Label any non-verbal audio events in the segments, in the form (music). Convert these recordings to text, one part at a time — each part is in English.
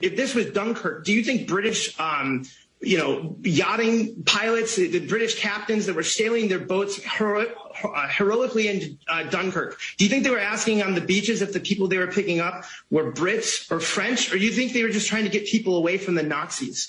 If this was Dunkirk, do you think British, um, you know, yachting pilots, the, British captains that were sailing their boats hero- uh, heroically in uh, Dunkirk, do you think they were asking on the beaches if the people they were picking up were Brits or French, or do you think they were just trying to get people away from the Nazis?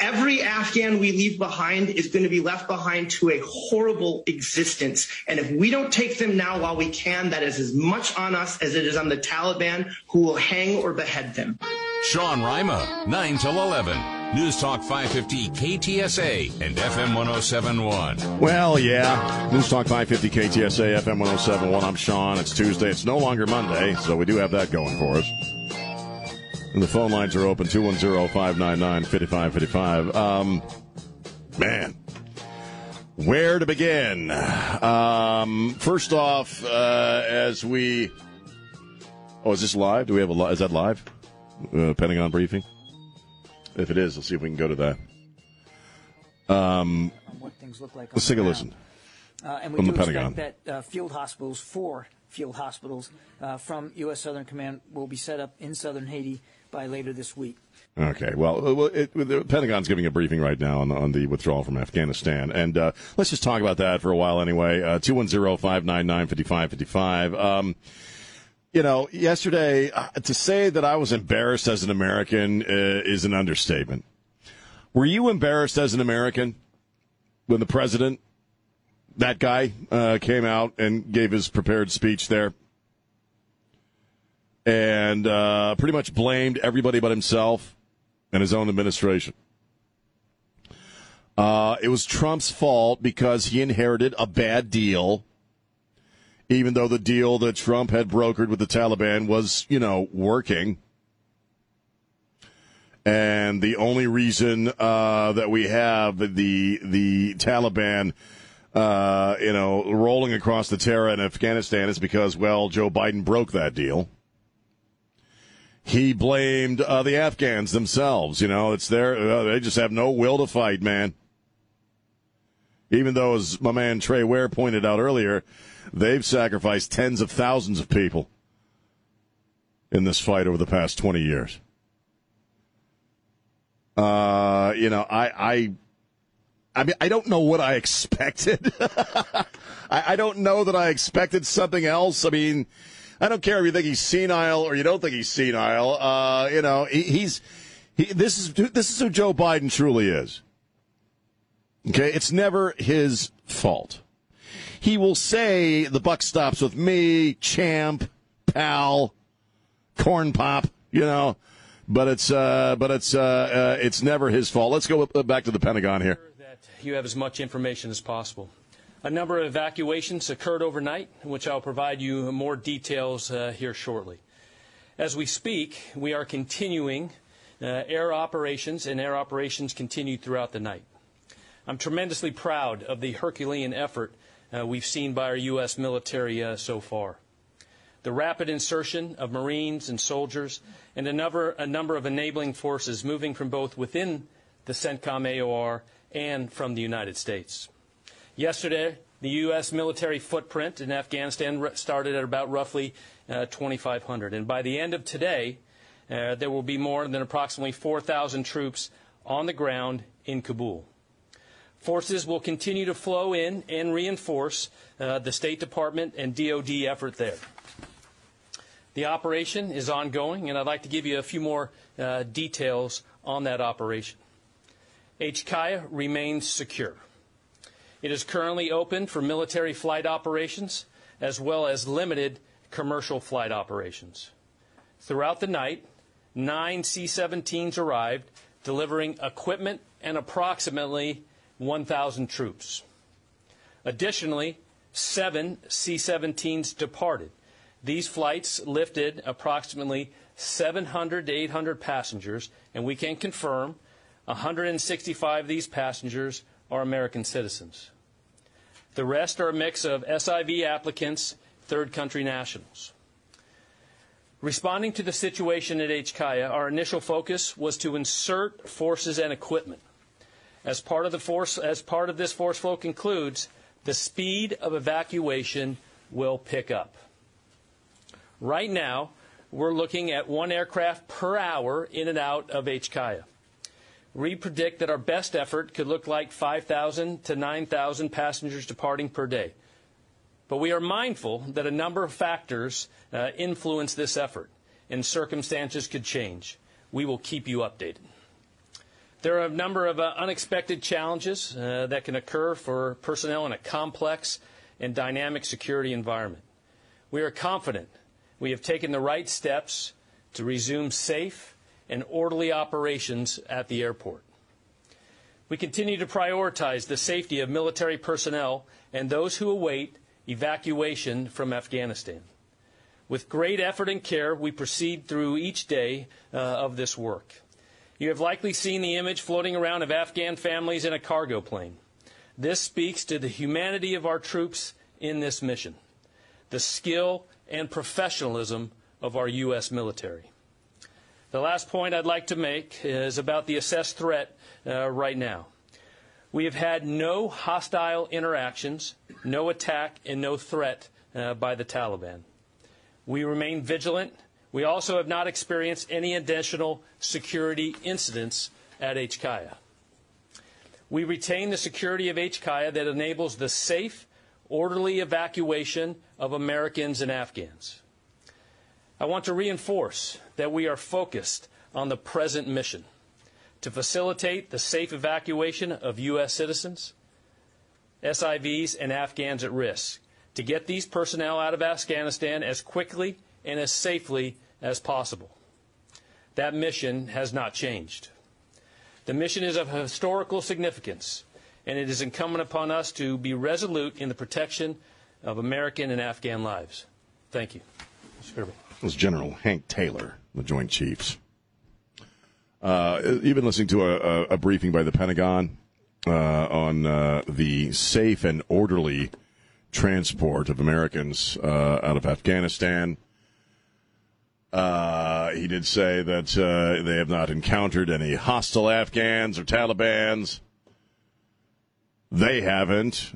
Every Afghan we leave behind is going to be left behind to a horrible existence. And if we don't take them now while we can, that is as much on us as it is on the Taliban who will hang or behead them. Sean Rima, 9 till 11. News Talk 550 KTSA and FM 1071. Well, yeah. News Talk 550 KTSA, FM 1071. I'm Sean. It's Tuesday. It's no longer Monday, so we do have that going for us. And the phone lines are open 210 599 5555. Um, man. Where to begin? Um, first off, uh, as we. Oh, is this live? Do we have a li- Is that live? uh, Pentagon briefing? If it is, we'll see if we can go to that. Um, what things look like. Let's take a listen. Uh, and we from do the Pentagon. expect that uh, field hospitals, four field hospitals uh, from U.S. Southern Command, will be set up in southern Haiti by later this week. Okay. Well, uh, it, it, the Pentagon's giving a briefing right now on, on the withdrawal from Afghanistan. And uh, let's just talk about that for a while anyway. Uh, 210 599 5555. Um, you know, yesterday uh, to say that I was embarrassed as an American uh, is an understatement. Were you embarrassed as an American when the president, that guy, uh, came out and gave his prepared speech there? and uh, pretty much blamed everybody but himself and his own administration. Uh, it was Trump's fault because he inherited a bad deal, even though the deal that Trump had brokered with the Taliban was, you know, working. And the only reason uh, that we have the the Taliban, uh, you know, rolling across the terror in Afghanistan is because, well, Joe Biden broke that deal he blamed uh, the Afghans themselves. You know, it's their uh, they just have no will to fight, man. Even though, as my man Trey Ware pointed out earlier, they've sacrificed tens of thousands of people in this fight over the past twenty years. Uh, you know, I, I, I mean, I don't know what I (laughs) expected. I, I don't know that I expected something else. I mean. I don't care if you think he's senile or you don't think he's senile. Uh, you know, he, he's he, this is this is who Joe Biden truly is. Okay, it's never his fault. He will say the buck stops with me, champ, pal, corn pop. You know, but it's uh, but it's uh, uh, it's never his fault. Let's go back to the Pentagon here. that you have as much information as possible. A number of evacuations occurred overnight, which I'll provide you more details uh, here shortly. As we speak, we are continuing uh, air operations, and air operations continued throughout the night. I'm tremendously proud of the Herculean effort uh, we've seen by our U.S. military uh, so far. The rapid insertion of Marines and soldiers, and a number, a number of enabling forces moving from both within the CENTCOM AOR and from the United States. Yesterday, the U.S. military footprint in Afghanistan started at about roughly uh, 2,500. And by the end of today, uh, there will be more than approximately 4,000 troops on the ground in Kabul. Forces will continue to flow in and reinforce uh, the State Department and DoD effort there. The operation is ongoing, and I'd like to give you a few more uh, details on that operation. HKIA remains secure. It is currently open for military flight operations as well as limited commercial flight operations. Throughout the night, nine C 17s arrived, delivering equipment and approximately 1,000 troops. Additionally, seven C 17s departed. These flights lifted approximately 700 to 800 passengers, and we can confirm 165 of these passengers are American citizens. The rest are a mix of SIV applicants, third country nationals. Responding to the situation at HKIA, our initial focus was to insert forces and equipment. As part of the force, as part of this force flow concludes, the speed of evacuation will pick up. Right now, we're looking at one aircraft per hour in and out of HKIA. We predict that our best effort could look like 5,000 to 9,000 passengers departing per day. But we are mindful that a number of factors uh, influence this effort, and circumstances could change. We will keep you updated. There are a number of uh, unexpected challenges uh, that can occur for personnel in a complex and dynamic security environment. We are confident we have taken the right steps to resume safe and orderly operations at the airport. We continue to prioritize the safety of military personnel and those who await evacuation from Afghanistan. With great effort and care, we proceed through each day uh, of this work. You have likely seen the image floating around of Afghan families in a cargo plane. This speaks to the humanity of our troops in this mission, the skill and professionalism of our U.S. military. The last point I'd like to make is about the assessed threat uh, right now. We have had no hostile interactions, no attack, and no threat uh, by the Taliban. We remain vigilant. We also have not experienced any additional security incidents at HKIA. We retain the security of HKIA that enables the safe, orderly evacuation of Americans and Afghans. I want to reinforce that we are focused on the present mission to facilitate the safe evacuation of U.S. citizens, SIVs, and Afghans at risk, to get these personnel out of Afghanistan as quickly and as safely as possible. That mission has not changed. The mission is of historical significance, and it is incumbent upon us to be resolute in the protection of American and Afghan lives. Thank you. Mr. Kirby was General Hank Taylor, the Joint Chiefs. Uh, you've been listening to a, a, a briefing by the Pentagon uh, on uh, the safe and orderly transport of Americans uh, out of Afghanistan. Uh, he did say that uh, they have not encountered any hostile Afghans or Talibans. They haven't.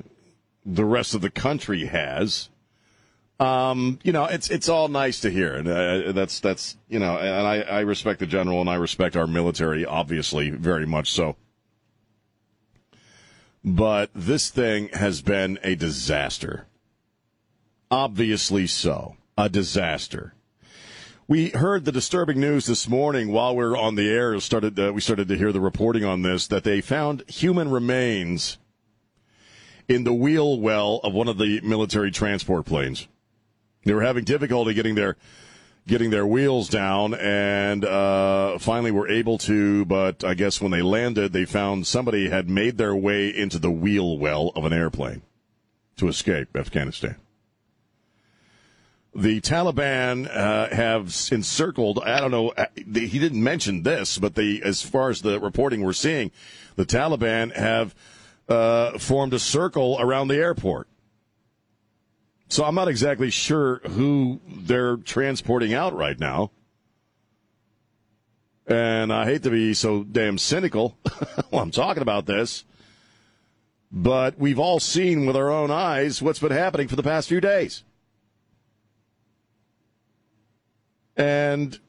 The rest of the country has. Um, you know, it's it's all nice to hear, and uh, that's that's you know, and I, I respect the general, and I respect our military, obviously, very much so. But this thing has been a disaster. Obviously, so a disaster. We heard the disturbing news this morning while we were on the air. Started uh, we started to hear the reporting on this that they found human remains in the wheel well of one of the military transport planes. They were having difficulty getting their getting their wheels down, and uh, finally were able to. But I guess when they landed, they found somebody had made their way into the wheel well of an airplane to escape Afghanistan. The Taliban uh, have encircled. I don't know. uh, He didn't mention this, but they, as far as the reporting we're seeing, the Taliban have uh, formed a circle around the airport. So I'm not exactly sure who they're transporting out right now. And I hate to be so damn cynical (laughs) while I'm talking about this, but we've all seen with our own eyes what's been happening for the past few days. And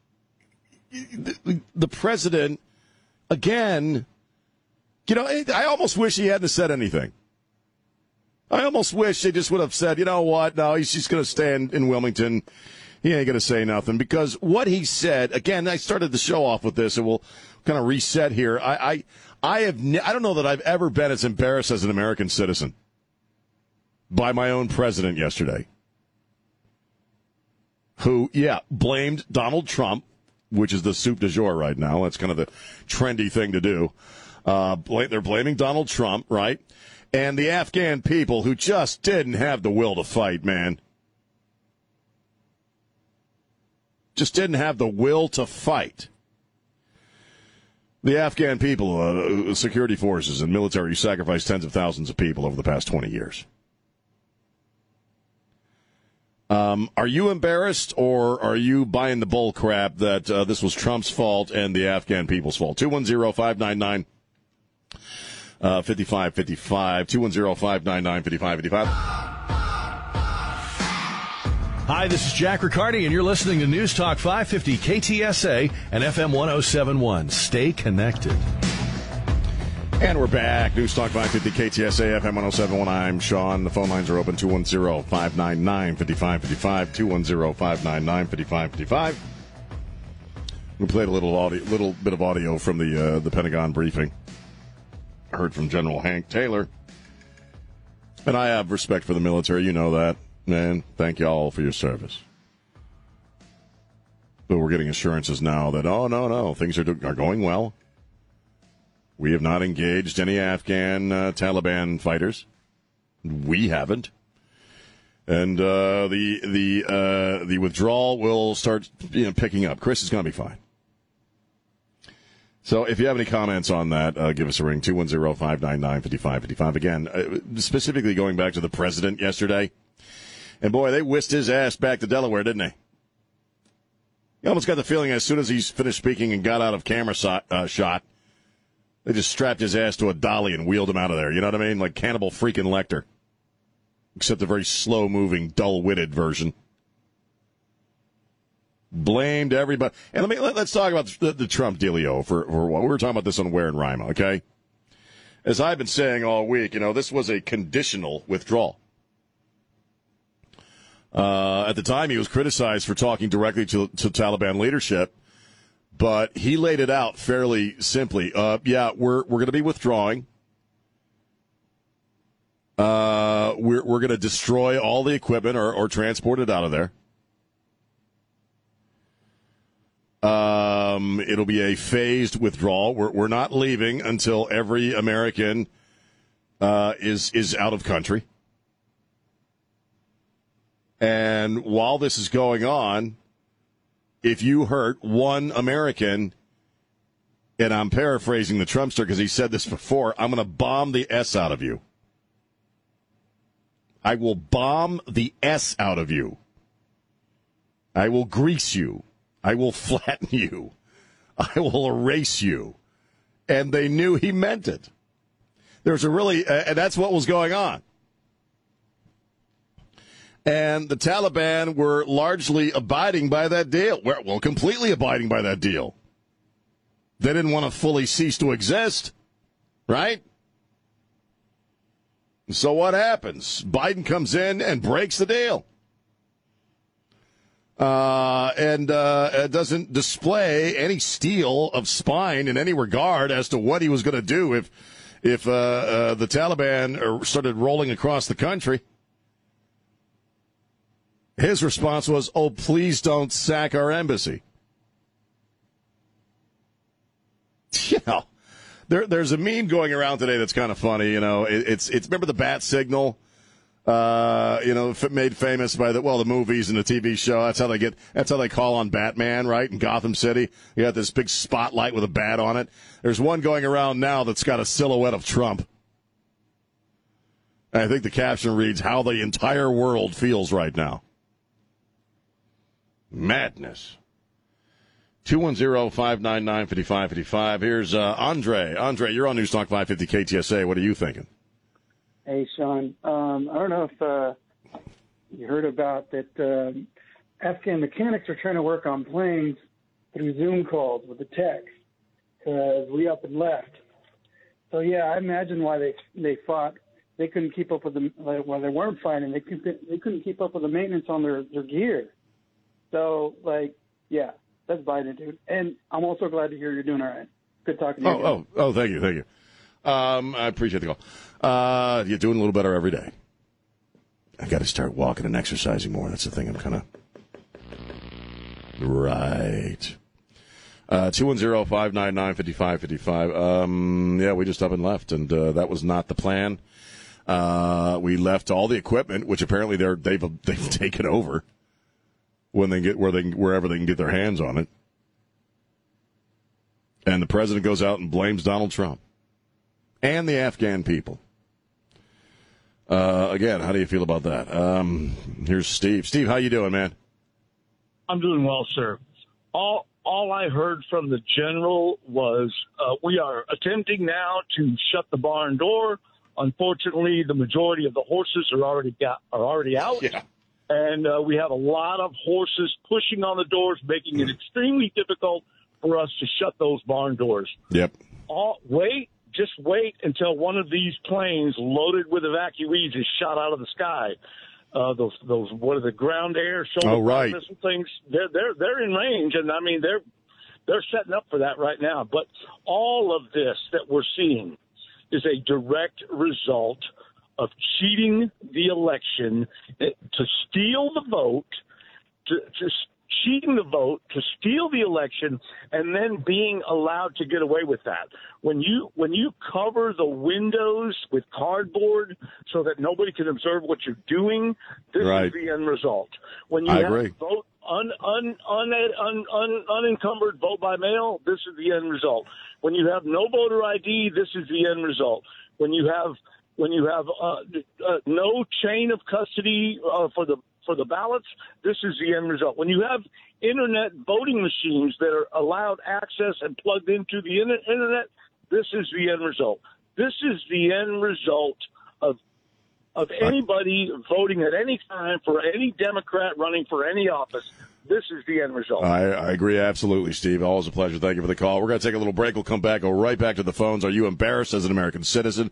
the, president, again, you know, I almost wish he hadn't said anything. I almost wish they just would have said, you know what? No, he's just going to stay in, in Wilmington. He ain't going to say nothing because what he said. Again, I started the show off with this, and we'll kind of reset here. I, I, I have. Ne- I don't know that I've ever been as embarrassed as an American citizen by my own president yesterday, who, yeah, blamed Donald Trump, which is the soup du jour right now. That's kind of the trendy thing to do. Uh, they're blaming Donald Trump, right? and the Afghan people who just didn't have the will to fight, man. just didn't have the will to fight. The Afghan people, uh, security forces, and military sacrificed tens of thousands of people over the past 20 years. Um, are you embarrassed or are you buying the bull crap that uh, this was Trump's fault and the Afghan people's fault? 210 599 5555. 210 599 5555. Hi, this is Jack Riccardi, and you're listening to News Talk 550 KTSA and FM 1071. Stay connected. And we're back. News Talk 550 KTSA FM 1071. I'm Sean. The phone lines are open 210 599 5555. 210 599 5555. We played a little audio, little bit of audio from the uh, the Pentagon briefing. I Heard from General Hank Taylor. And I have respect for the military. You know that. Man, thank you all for your service. But we're getting assurances now that, oh, no, no, things are, do- are going well. We have not engaged any Afghan uh, Taliban fighters. We haven't. And uh, the the uh, the withdrawal will start you know, picking up. Chris is going to be fine. So if you have any comments on that, uh, give us a ring, 210-599-5555. Again, uh, specifically going back to the president yesterday. And boy, they whisked his ass back to Delaware, didn't they? You almost got the feeling as soon as he's finished speaking and got out of camera so- uh, shot, they just strapped his ass to a dolly and wheeled him out of there. You know what I mean? Like Cannibal freaking Lecter. Except a very slow moving, dull witted version. Blamed everybody. And let me, let, us talk about the, the Trump dealio for, for what we were talking about this on Ware and Rima, okay? As I've been saying all week, you know, this was a conditional withdrawal. Uh, at the time, he was criticized for talking directly to, to Taliban leadership, but he laid it out fairly simply. Uh, yeah, we're we're going to be withdrawing. Uh, we're we're going to destroy all the equipment or, or transport it out of there. Um, it'll be a phased withdrawal. We're we're not leaving until every American uh, is is out of country. And while this is going on, if you hurt one American, and I'm paraphrasing the Trumpster because he said this before, I'm going to bomb the S out of you. I will bomb the S out of you. I will grease you. I will (laughs) flatten you. I will erase you. And they knew he meant it. There's a really, uh, and that's what was going on. And the Taliban were largely abiding by that deal. Well, completely abiding by that deal. They didn't want to fully cease to exist, right? So what happens? Biden comes in and breaks the deal. Uh, and uh, doesn't display any steel of spine in any regard as to what he was going to do if if uh, uh the Taliban started rolling across the country. His response was, "Oh, please don't sack our embassy." (laughs) You know, there, there's a meme going around today that's kind of funny. You know, it, it's it's remember the bat signal. Uh, you know, made famous by the well, the movies and the TV show. That's how they get. That's how they call on Batman, right? In Gotham City, you got this big spotlight with a bat on it. There's one going around now that's got a silhouette of Trump. I think the caption reads, "How the entire world feels right now." Madness. 210-599-5555. Here's uh, Andre. Andre, you're on News Talk 550 KTSA. What are you thinking? Hey, Sean. Um, I don't know if uh, you heard about that um, Afghan mechanics are trying to work on planes through Zoom calls with the techs because we up and left. So, yeah, I imagine why they they fought. They couldn't keep up with the, while well, they weren't fighting, they couldn't, they couldn't keep up with the maintenance on their, their gear. So, like, yeah, that's Biden, dude. And I'm also glad to hear you're doing all right. Good talking to you. Oh, oh, oh, thank you, thank you. Um, I appreciate the call. Uh, you're doing a little better every day. I got to start walking and exercising more. That's the thing. I'm kind of right. Uh, 210-599-5555. Um, yeah, we just up and left, and uh, that was not the plan. Uh, we left all the equipment, which apparently they're, they've they've (laughs) taken over when they get where they wherever they can get their hands on it. And the president goes out and blames Donald Trump and the Afghan people. Uh, again, how do you feel about that? Um, here's Steve. Steve, how you doing, man? I'm doing well, sir. All all I heard from the general was uh, we are attempting now to shut the barn door. Unfortunately, the majority of the horses are already got are already out, Yeah. And uh, we have a lot of horses pushing on the doors, making it extremely difficult for us to shut those barn doors. Yep. All wait, just wait until one of these planes loaded with evacuees is shot out of the sky. Uh, those those what are the ground air shoulder Oh, right. missile things? They're they're they're in range, and I mean they're they're setting up for that right now. But all of this that we're seeing is a direct result of cheating the election eh, to steal the vote, to, to cheating the vote, to steal the election, and then being allowed to get away with that. When you when you cover the windows with cardboard so that nobody can observe what you're doing, this Right. is the end result. When you I have agree. vote un, un, un, un, un, unencumbered vote by mail, this is the end result. When you have no voter ID, this is the end result. When you have when you have uh, uh, no chain of custody uh, for the for the ballots, this is the end result. When you have internet voting machines that are allowed access and plugged into the inter- internet, this is the end result. This is the end result of of anybody voting at any time for any Democrat running for any office. This is the end result. I, I agree absolutely, Steve. Always a pleasure. Thank you for the call. We're going to take a little break. We'll come back. Go right back to the phones. Are you embarrassed as an American citizen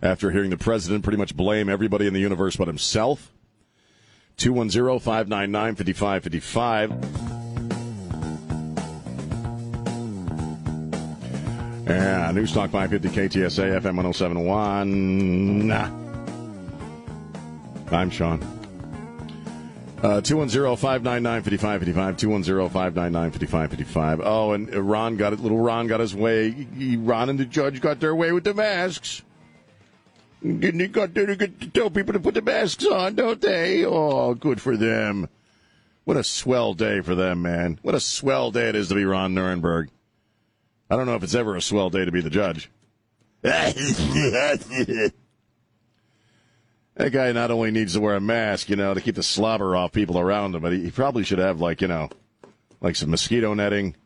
after hearing the president pretty much blame everybody in the universe but himself? 210 599 5555. Yeah, News Talk 550 KTSA FM 1071. Nah. I'm Sean. Uh, 210-599-5555, 210-599-5555. Oh, and Ron got it, little Ron got his way. Ron and the judge got their way with the masks. Didn't he got to tell people to put the masks on, don't they? Oh, good for them. What a swell day for them, man. What a swell day it is to be Ron Nirenberg. I don't know if it's ever a swell day to be the judge. (laughs) (laughs) That guy not only needs to wear a mask, you know, to keep the slobber off people around him, but he, probably should have, like, you know, like some mosquito netting,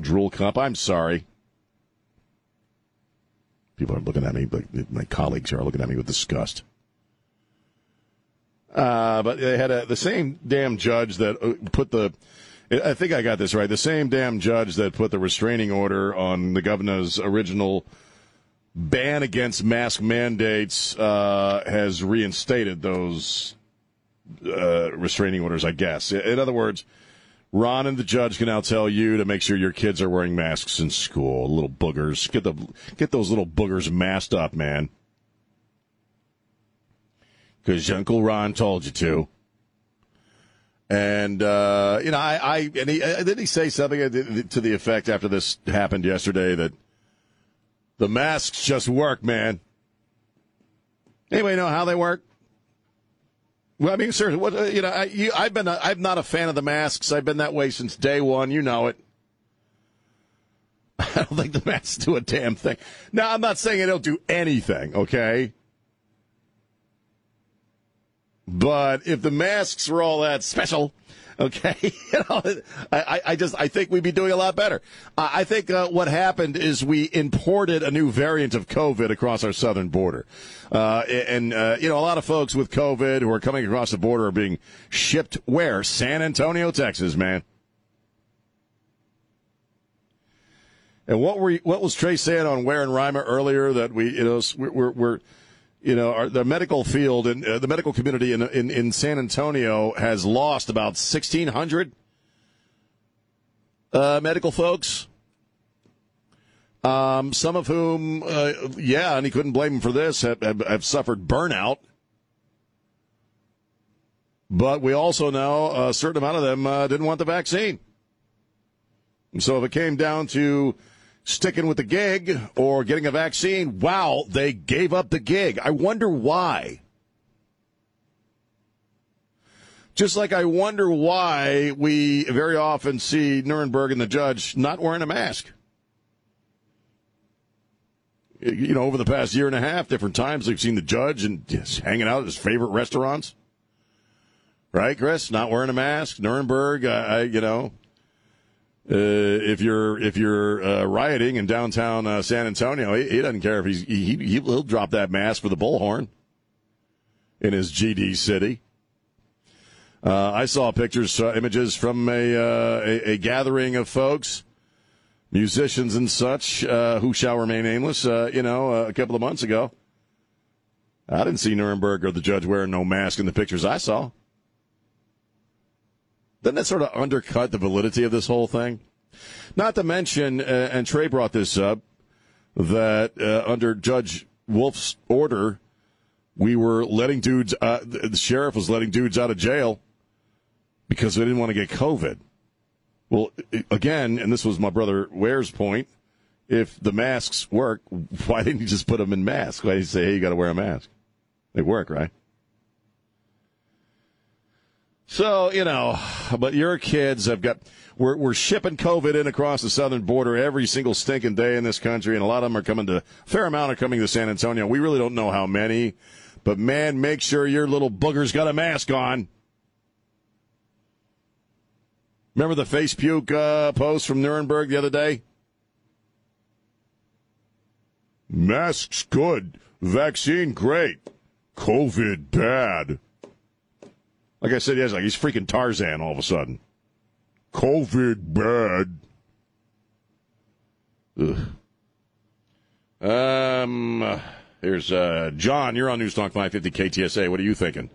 drool cup. I'm sorry. People are looking at me, but my colleagues are looking at me with disgust. Uh, but they had a, the same damn judge that uh, put the. I think I got this right. The same damn judge that put the restraining order on the governor's original ban against mask mandates uh, has reinstated those uh, restraining orders, I guess. In other words, Ron and the judge can now tell you to make sure your kids are wearing masks in school. Little boogers, get the get those little boogers masked up, man. Because Uncle Ron told you to. And uh, you know, I, I and he uh, did he say something to the effect after this happened yesterday that the masks just work, man. Anybody know how they work? Well, I mean, seriously, what uh, you know, I, you, I've been, a, I'm not a fan of the masks. I've been that way since day one. You know it. (laughs) I don't think the masks do a damn thing. Now, I'm not saying don't do anything. Okay. But if the masks were all that special, okay, (laughs) you know, I, I just I think we'd be doing a lot better. I think uh, what happened is we imported a new variant of COVID across our southern border, uh, and uh, you know a lot of folks with COVID who are coming across the border are being shipped where San Antonio, Texas, man. And what were you, what was Trey saying on Ware and Rima earlier that we you know we're, we're you know, our, the medical field and uh, the medical community in, in, in San Antonio has lost about 1,600 uh, medical folks. Um, some of whom, uh, yeah, and he couldn't blame him for this, have, have, have suffered burnout. But we also know a certain amount of them uh, didn't want the vaccine. And so if it came down to sticking with the gig or getting a vaccine, wow, they gave up the gig. I wonder why. Just like I wonder why we very often see Nirenberg and the judge not wearing a mask. You know, over the past year and a half, different times we've seen the judge and just hanging out at his favorite restaurants. Right, Chris? Not wearing a mask. Nirenberg, uh, I, you know, uh, if you're if you're uh, rioting in downtown uh, San Antonio, he, he, doesn't care if he's he, he will drop that mask for the bullhorn in his GD city. Uh, I saw pictures, uh, images from a, a, a gathering of folks, musicians and such, who shall remain nameless. you know, a couple of months ago. I didn't see Nirenberg or the judge wearing no mask in the pictures I saw. Doesn't that sort of undercut the validity of this whole thing? Not to mention, uh, and Trey brought this up, that uh, under Judge Wolff's order, we were letting dudes, uh, the sheriff was letting dudes out of jail because they didn't want to get COVID. Well, again, and this was my brother Ware's point, if the masks work, (laughs) why didn't you just put them in masks? Why did you say, hey, you got to wear a mask? They work, right? So, you know, but your kids have got, we're, we're shipping COVID in across the southern border every single stinking day in this country, and a lot of them are coming to, a fair amount are coming to San Antonio. We really don't know how many, but man, make sure your little booger's got a mask on. Remember the face puke uh, post from Nirenberg the other day? Masks good, vaccine great, COVID bad. Like I said, he's like he's freaking Tarzan all of a sudden. COVID bad. Ugh. Um, here's uh, John. You're on News Talk 550 KTSA. What are you thinking?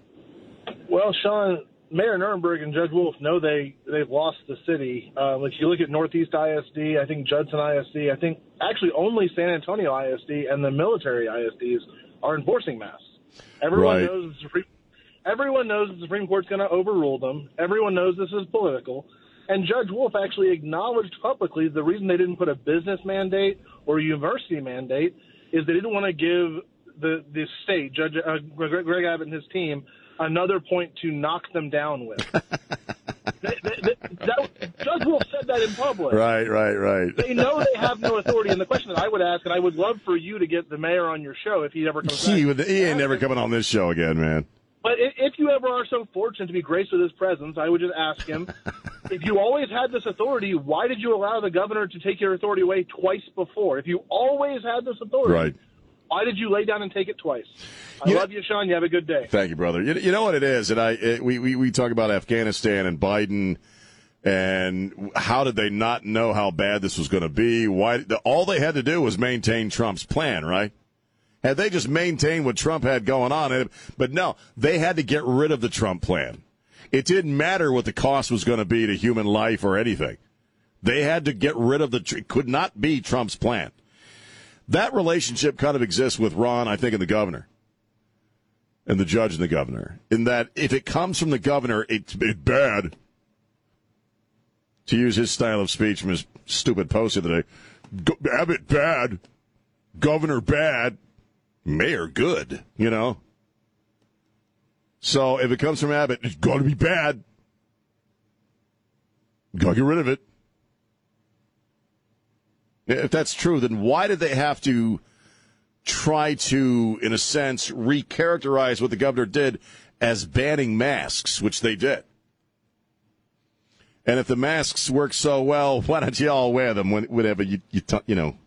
Well, Sean, Mayor Nirenberg and Judge Wolff know they they've lost the city. Um, if you look at Northeast ISD, I think Judson ISD, I think actually only San Antonio ISD and the military ISDs are enforcing masks. Everyone right. knows the Supreme Everyone knows the Supreme Court's going to overrule them. Everyone knows this is political. And Judge Wolff actually acknowledged publicly the reason they didn't put a business mandate or a university mandate is they didn't want to give the the state, Judge uh, Greg Abbott and his team, another point to knock them down with. (laughs) they, they, they, that, Judge Wolff said that in public. Right, right, right. They know they have no authority. And the question that I would ask, and I would love for you to get the mayor on your show if he ever comes he back. Would, he ain't never coming on this show again, man. You ever are so fortunate to be graced with his presence, I would just ask him, (laughs) if you always had this authority, why did you allow the governor to take your authority away twice before? If you always had this authority, right. why did you lay down and take it twice? I love you, Sean. You have a good day. Thank you, brother. You, you know what it is, and I it, we, we we talk about Afghanistan and Biden, and how did they not know how bad this was going to be? Why the, all they had to do was maintain Trump's plan, right? Had they just maintained what Trump had going on, but no, they had to get rid of the Trump plan. It didn't matter what the cost was going to be to human life or anything. They had to get rid of the. It could not be Trump's plan. That relationship kind of exists with Ron, I think, and the governor and the judge and the governor. In that, if it comes from the governor, it's, bad. To use his style of speech from his stupid post the other day, Abbott bad, governor bad, mayor good. You know. So if it comes from Abbott, it's going to be bad. Got to get rid of it. If that's true, then why did they have to try to, in a sense, recharacterize what the governor did as banning masks, which they did? And if the masks work so well, (laughs) why don't you all wear them whenever you, you, you know?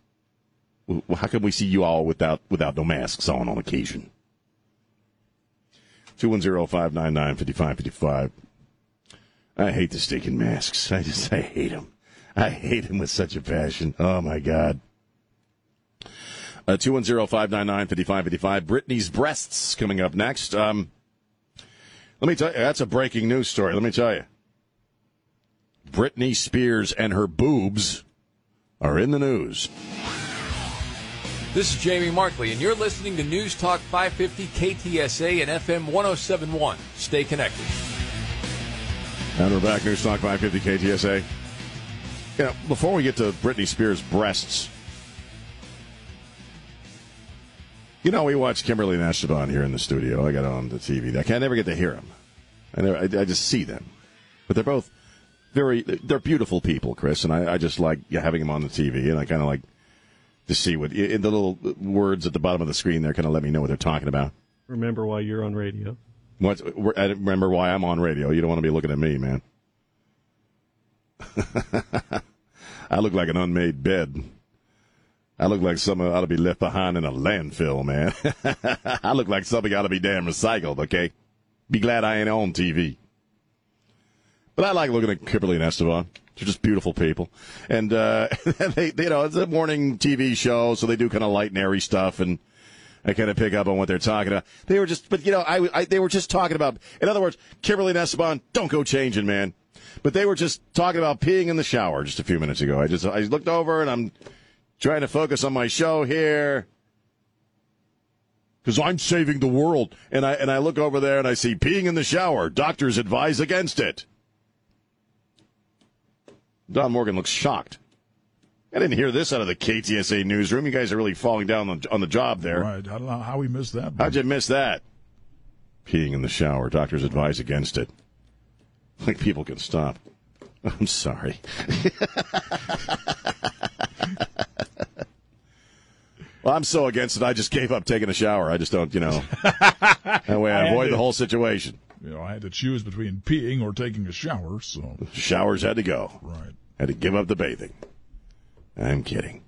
How can we see you all without without no masks on on occasion? Two one zero five nine nine fifty five fifty five. I hate the stinking masks. I just I hate them. I hate them with such a passion. Oh my god. Uh, 210-599-5555. Britney's breasts coming up next. Um, let me tell you, that's a breaking news story. Let me tell you. Britney Spears and her boobs are in the news. This is Jamie Markley, and you're listening to News Talk 550 KTSA and FM 1071. Stay connected. And we're back, News Talk 550 KTSA. You know, before we get to Britney Spears' breasts, you know, we watch Kimberly Esteban here in the studio. I got on the TV. I can never get to hear them. I, never, I, I just see them, but they're both very they're beautiful people, Chris, and I, I just like having them on the TV, and I kind of like to see what in the little uh, words at the bottom of the screen there kind of let me know what they're talking about. Remember why you're on radio. What? I remember why I'm on radio. You don't want to be looking at me, man. (laughs) I look like an unmade bed. I look like something ought to be left behind in a landfill, man. (laughs) I look like something ought to be damn recycled, okay? Be glad I ain't on TV. But I like looking at Kimberly and Esteban. They're just beautiful people. And, uh, (laughs) they, they, you know, it's a morning TV show, so they do kind of light and airy stuff and, I kind of pick up on what they're talking about. They were just, but you know, I, I, they were just talking about, in other words, Kimberly and Esteban, don't go changing, man. But they were just talking about peeing in the shower just a few minutes ago. I just, I looked over and I'm trying to focus on my show here because I'm saving the world. And I, and I look over there and I see peeing in the shower. Doctors advise against it. Don Morgan looks shocked. I didn't hear this out of the KTSA newsroom. You guys are really falling down on, on the job there. Right. I don't know how we missed that. How'd you miss that? Peeing in the shower. Doctors advise against it. Like people can stop. I'm sorry. (laughs) well, I'm so against it. I just gave up taking a shower. I just don't, you know. (laughs) that way I, I avoid to, the whole situation. You know, I had to choose between peeing or taking a shower, so. Showers had to go. Right. Had to give up the bathing. I'm kidding.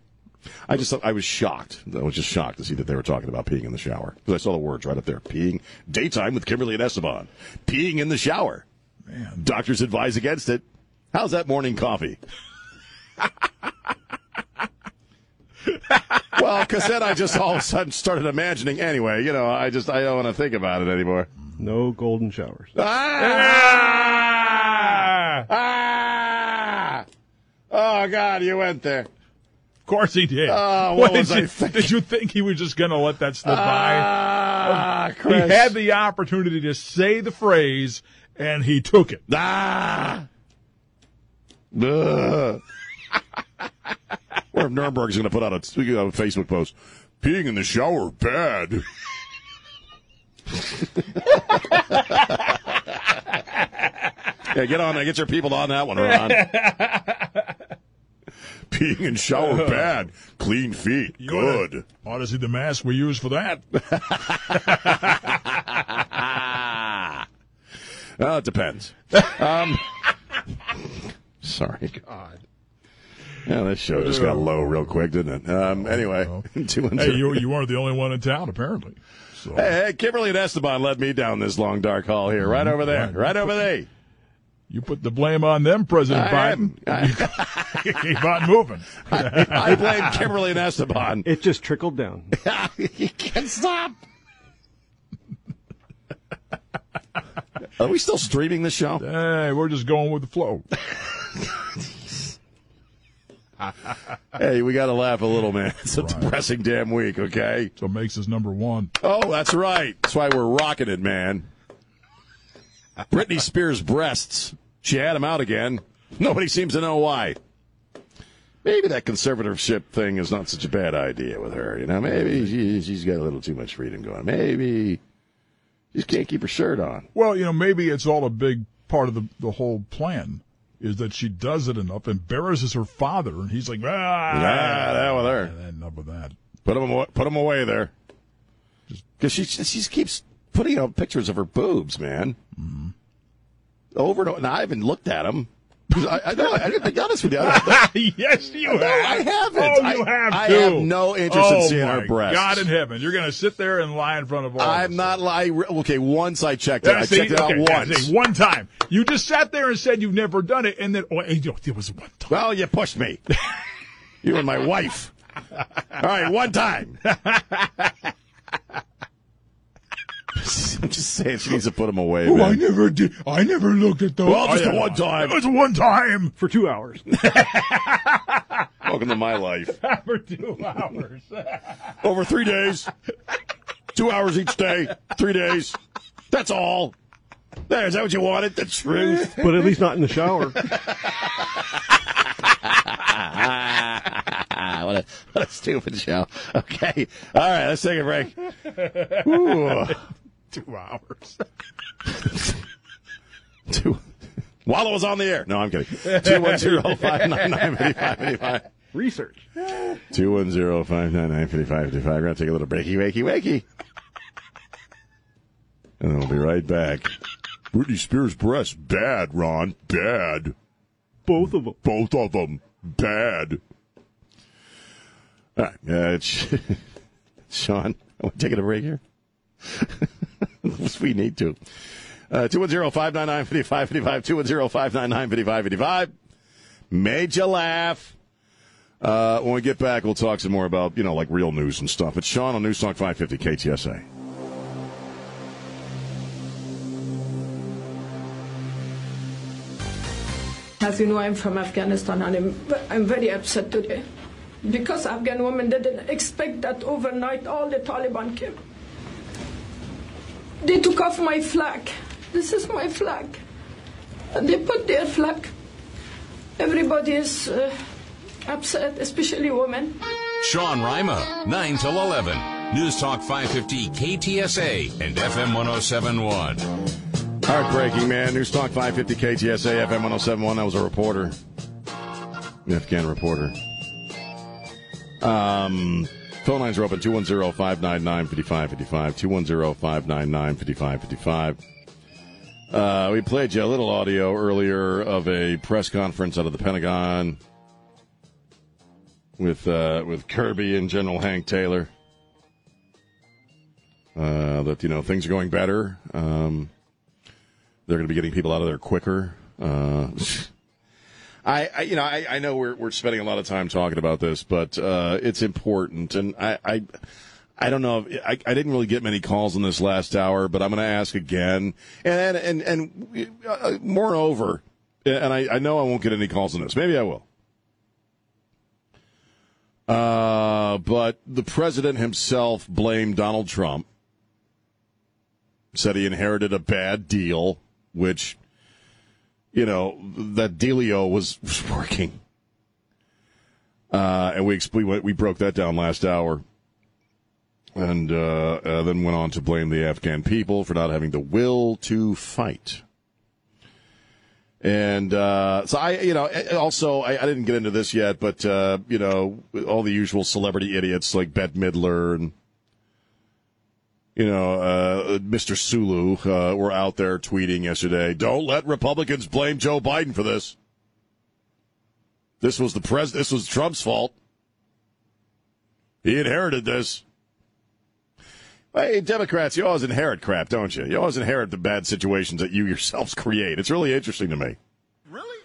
I just I was shocked. I was just shocked to see that they were talking about peeing in the shower because I saw the words right up there: peeing daytime with Kimberly and Esteban, peeing in the shower. Man, doctors advise against it. How's that morning coffee? (laughs) well, because then I just all of a sudden started imagining. Anyway, you know, I just I don't want to think about it anymore. No golden showers. Ah! ah! Oh God, you went there. Of course he did. Oh, what, what was did, I you, thinking? did you think he was just going to let that slip Ah, by? Chris. He had the opportunity to say the phrase, and he took it. Ah. Ugh. Or if Nirenberg's going to put out a, speaking of a Facebook post, peeing in the shower, bad. (laughs) yeah, get on there. Get your people on that one, Ron. (laughs) peeing in shower, bad. Clean feet, You good. Ought to see the mask we use for that. (laughs) Well, it depends. Um, (laughs) sorry. God. Yeah, this show just got low real quick, didn't it? Um, anyway, (laughs) Hey, you, you weren't the only one in town, apparently. So, Hey, hey, Kimberly and Esteban led me down this long dark hall here, right over there, right over there. You put the blame on them, President I Biden. am. (laughs) You keep on moving. I, I blame Kimberly and Esteban. It just trickled down. (laughs) you can't stop. Are we still streaming this show? Hey, we're just going with the flow. (laughs) Hey, we got to laugh a little, man. It's a depressing damn week, okay? So it makes us number one. Oh, that's right. That's why we're rocking it, man. Britney Spears' breasts. She had him out again. Nobody seems to know why. Maybe that conservatorship thing is not such a bad idea with her. You know, maybe she, she's got a little too much freedom going. Maybe she just can't keep her shirt on. Well, you know, maybe it's all a big part of the, the whole plan is that she does it enough, embarrasses her father, and he's like, ah, Ah, that with her. Enough of that. Put them, awa- put 'em away there. Because she, she keeps putting out pictures of her boobs, man. Over and over. And I haven't looked at them. I, I know. I, I be honest with you. I, (laughs) yes, you No, have. I haven't. Oh, you I- have I too. have no interest in oh, seeing her my breasts. God in heaven, you're going to sit there and lie in front of all. I'm not lying. Okay, once I checked it. Yeah, I see, checked it out yeah, once. see, one time. You just sat there and said you've never done it, and then oh, it was one time. Well, you pushed me. you and my wife. All right, one time. (laughs) (laughs) I'm just saying she needs to put them away. Oh, man. I never did. I never looked at those. Well, just Oh, yeah. one time. It was one time For two hours. (laughs) Welcome to my life. (laughs) for two hours. Over three days, two hours each day, three days. That's all. There, is that what you wanted? The truth. but at least not in the shower. what, a, what a stupid show. Okay. All right, let's take a break. Ooh. Two hours. (laughs) Two. While I was on the air. No, I'm kidding. 210-599-5555. Research. 210-599-5555. We're going to take a little breaky, wakey, wakey. And then we'll be right back. Britney Spears' breasts, bad, Ron. Bad. Both of them. Both of them. Bad. All right. Uh, it's (laughs) Sean, are we taking a break here? (laughs) (laughs) we need to. Uh, 210-599-5555, 210-599-5555. Made you laugh. Uh, when we get back, we'll talk some more about, you know, like real news and stuff. It's Sean on News Talk 550 KTSA. As you know, I'm from Afghanistan and I'm, I'm very upset today because Afghan women didn't expect that overnight all the Taliban came. They took off my flag. This is my flag. And they put their flag. Everybody is uh, upset, especially women. Sean Rima, 9 till 11. News Talk 550 KTSA and FM 1071. Heartbreaking, man. News Talk 550 KTSA, FM 1071. That was a reporter. An Afghan reporter. Um, phone lines are open 210 599 5555. 210 599 5555. Uh, we played you a little audio earlier of a press conference out of the Pentagon with uh, with Kirby and General Hank Taylor. Uh, that you know things are going better. Um, they're going to be getting people out of there quicker. Uh, (laughs) I, I, you know, I, I know we're we're spending a lot of time talking about this, but uh, it's important, and I, I, I don't know. I, I didn't really get many calls in this last hour, but I'm going to ask again, and and and uh, moreover, and I, I know I won't get any calls on this. Maybe I will. Uh, but the president himself blamed Donald Trump. Said he inherited a bad deal, which you know, that dealio was, was working. Uh, and we, we we broke that down last hour, and uh, uh, then went on to blame the Afghan people for not having the will to fight. And uh, so I, you know, also I, I, didn't get into this yet, but uh, you know, all the usual celebrity idiots like Bette Midler and you know, uh, Mr. Sulu uh, were out there tweeting yesterday. Don't let Republicans blame Joe Biden for this. This was the pres. This was Trump's fault. He inherited this. Hey, Democrats, you always inherit crap, don't you? You always inherit the bad situations that you yourselves (laughs) create. It's really interesting to me. Really?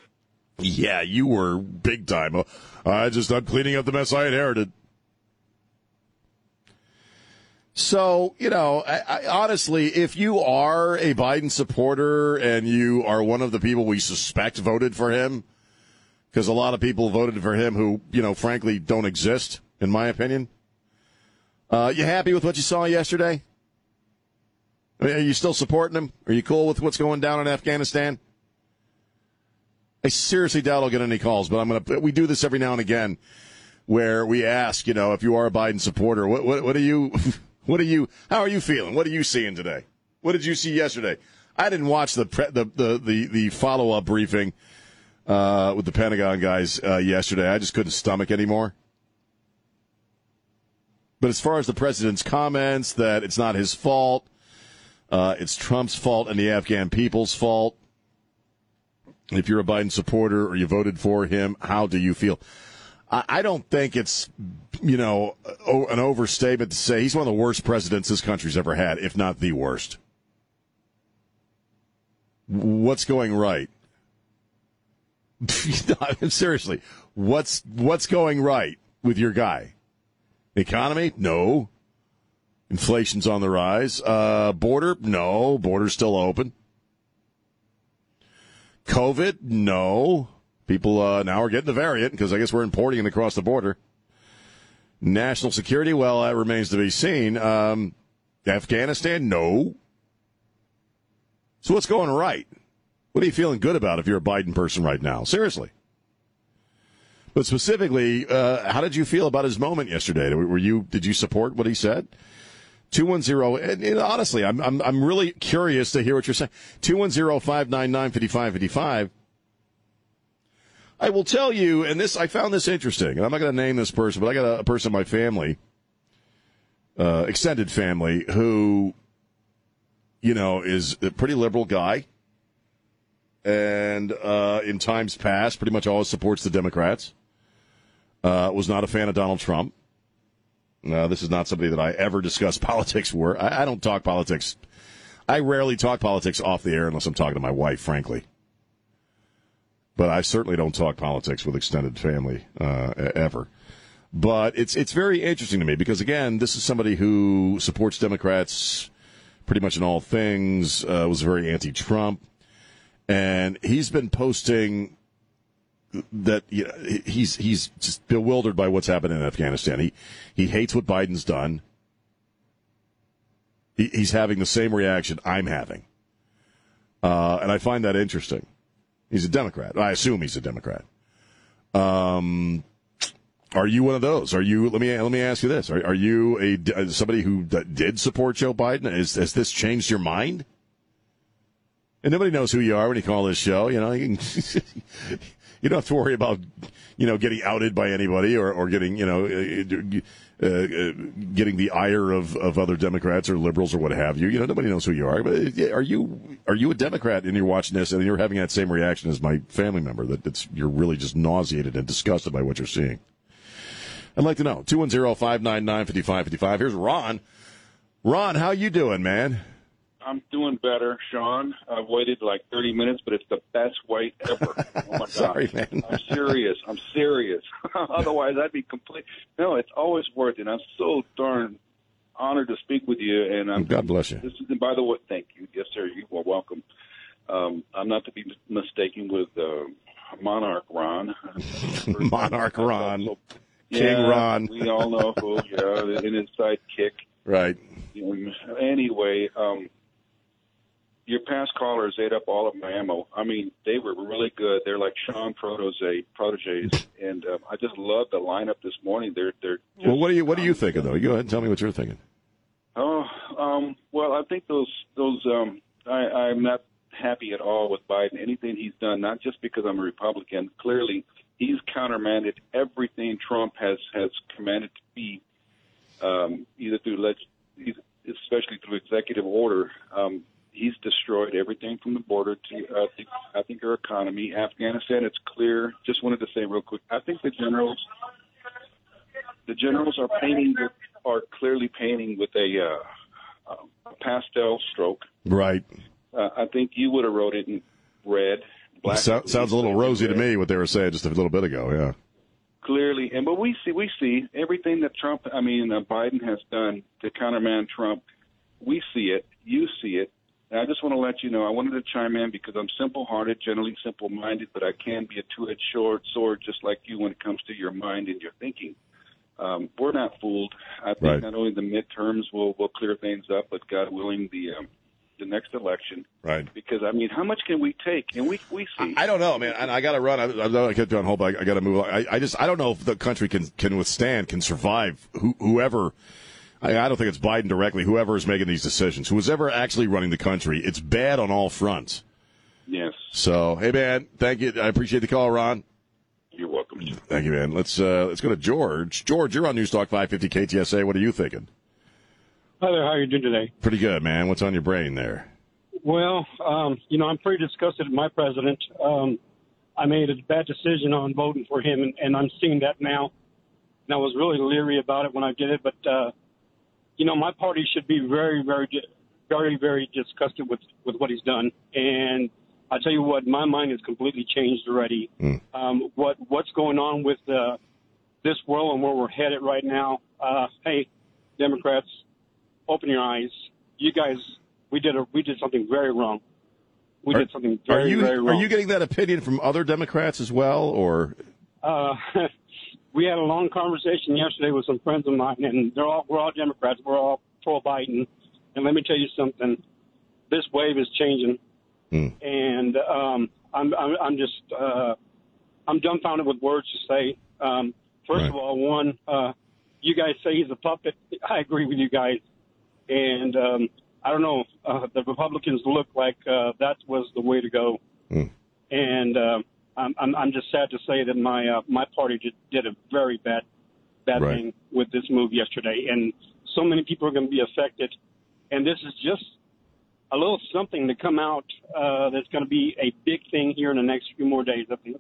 Yeah, you were big time. I just I'm cleaning up the mess I inherited. So, you know, I, I, honestly, if you are a Biden supporter and you are one of the people we suspect voted for him, because a lot of people voted for him who, you know, frankly don't exist, in my opinion, uh, you happy with what you saw yesterday? I mean, are you still supporting him? Are you cool with what's going down in Afghanistan? I seriously doubt I'll get any calls, but I'm gonna. We do this every now and again, where we ask, you know, if you are a Biden supporter, what what, what do you? (laughs) What are you? How are you feeling? What are you seeing today? What did you see yesterday? I didn't watch the pre, the the the, the follow up briefing uh, with the Pentagon guys uh, yesterday. I just couldn't stomach anymore. But as far as the president's comments that it's not his fault, uh, it's Trump's fault and the Afghan people's fault. If you're a Biden supporter or you voted for him, how do you feel? I don't think it's, you know, an overstatement to say he's one of the worst presidents this country's ever had, if not the worst. What's going right? (laughs) Seriously, what's what's going right with your guy? Economy? No. Inflation's on the rise. Uh, border? No. Border's still open. COVID? No. People uh, now are getting the variant because I guess we're importing it across the border. National security, well, that remains to be seen. Um, Afghanistan, no. So what's going right? What are you feeling good about if you're a Biden person right now? Seriously. But specifically, uh, how did you feel about his moment yesterday? Were you did you support what he said? 210, and, and honestly, I'm, I'm, I'm really curious to hear what you're saying. 210 599 5555. I will tell you, and this, I found this interesting, and I'm not going to name this person, but I got a, a person in my family, uh, extended family, who, you know, is a pretty liberal guy, and uh, in times past, pretty much always supports the Democrats. Uh, was not a fan of Donald Trump. This is not somebody that I ever discuss (laughs) politics with. I, I don't talk politics. I rarely talk politics off the air unless I'm talking to my wife, frankly. But I certainly don't talk politics with extended family uh, ever. But it's it's very interesting to me because again, this is somebody who supports Democrats pretty much in all things. Uh, was very anti-Trump, and he's been posting that you know, he's he's just bewildered by what's happened in Afghanistan. He he hates what Biden's done. He, he's having the same reaction I'm having, uh, and I find that interesting. He's a Democrat. I assume he's a Democrat. Um, are you one of those? Are you? Let me let me ask you this: Are, are you a uh, somebody who d- did support Joe Biden? Is, has this changed your mind? And nobody knows who you are when you call this show. You know, you, can, (laughs) you don't have to worry about you know getting outed by anybody or, or getting you know uh, uh, getting the ire of, of other Democrats or liberals or what have you. You know, nobody knows who you are. But are you are you a Democrat and you're watching this and you're having that same reaction as my family member that it's, you're really just nauseated and disgusted by what you're seeing? I'd like to know. 210-599-5555. Here's Ron. Ron, how you doing, man? I'm doing better, Sean. I've waited like 30 minutes, but it's the best wait ever. (laughs) Oh my god! Sorry, man. I'm serious. I'm serious. (laughs) Otherwise, I'd be complete. No, it's always worth it. I'm so darn honored to speak with you, and I'm. God bless you. This is, and by the way, thank you. Yes, sir. You are welcome. Um, I'm not to be mistaken with uh, Monarch Ron. (laughs) Monarch Ron. King Yeah, Ron. we all know who. Yeah, and his sidekick. Right. Anyway, um, your past callers ate up all of my ammo. I mean, they were really good. They're like Sean protege, proteges, and um, I just love the lineup this morning. They're they're Well, what are you what are you thinking though? You Go ahead and tell me what you're thinking. oh um well, I think those those um I I'm not happy at all with Biden. Anything he's done, not just because I'm a Republican. Clearly, he's countermanded everything Trump has has commanded to be, um, either through leg, especially through executive order. Um, he's destroyed everything from the border to uh, I think our economy, Afghanistan. It's clear. Just wanted to say real quick. I think the generals, the generals are painting with, are clearly painting with a, uh, a pastel stroke. Right. Uh, I think you would have wrote it in red. Black. So, sounds a little rosy to me what they were saying just a little bit ago. Yeah. clearly, and but we see we see everything that Trump, I mean uh, Biden has done to countermand Trump. We see it. You see it. And I just want to let you know. I wanted to chime in because I'm simple-hearted, generally simple-minded, but I can be a two-edged sword, sword just like you when it comes to your mind and your thinking. Um, we're not fooled. I think Right. not only the midterms will will clear things up, but God willing, the um, the next election. Right. Because I mean, how much can we take? And we we see. I don't know, man. And I got to run. I, I I kept on hold, but I, I got to move. on. I, I just I don't know if the country can can withstand, can survive. Who, whoever. I, I don't think it's Biden directly. Whoever is making these decisions, who's ever actually running the country, it's bad on all fronts. Yes. So, hey man, thank you. I appreciate the call, Ron. You're welcome. Thank you, man. Let's uh, let's go to George. George, you're on News Talk 550 KTSA. What are you thinking? Hi there. How are you doing today? Pretty good, man. What's on your brain there? Well, um, you know, I'm pretty disgusted at my president. Um, I made a bad decision on voting for him, and, and I'm seeing that now. And I was really leery about it when I did it, but uh, you know, my party should be very, very, very, very disgusted with with what he's done. And I tell you what, my mind has completely changed already. Um, what what's going on with uh, this world and where we're headed right now? Uh, hey, Democrats, open your eyes. You guys, we did a we did something very wrong. We Are- did something Are very you very are you getting that opinion from other Democrats as well, or Uh, (laughs) we had a long conversation yesterday with some friends of mine, and they're all we're all Democrats. We're all pro Biden. And let me tell you something: this wave is changing, and um, I'm, I'm I'm just uh, I'm dumbfounded with words to say. Um, first of all, one, uh, you guys say he's a puppet. (laughs) I agree with you guys. and um, I don't know. Uh, the Republicans look like uh, that was the way to go, Hmm. and uh, I'm, I'm I'm just sad to say that my uh, my party did, did a very bad bad Right. thing with this move yesterday, and so many people are going to be affected, and this is just a little something to come out uh, that's going to be a big thing here in the next few more days. I think.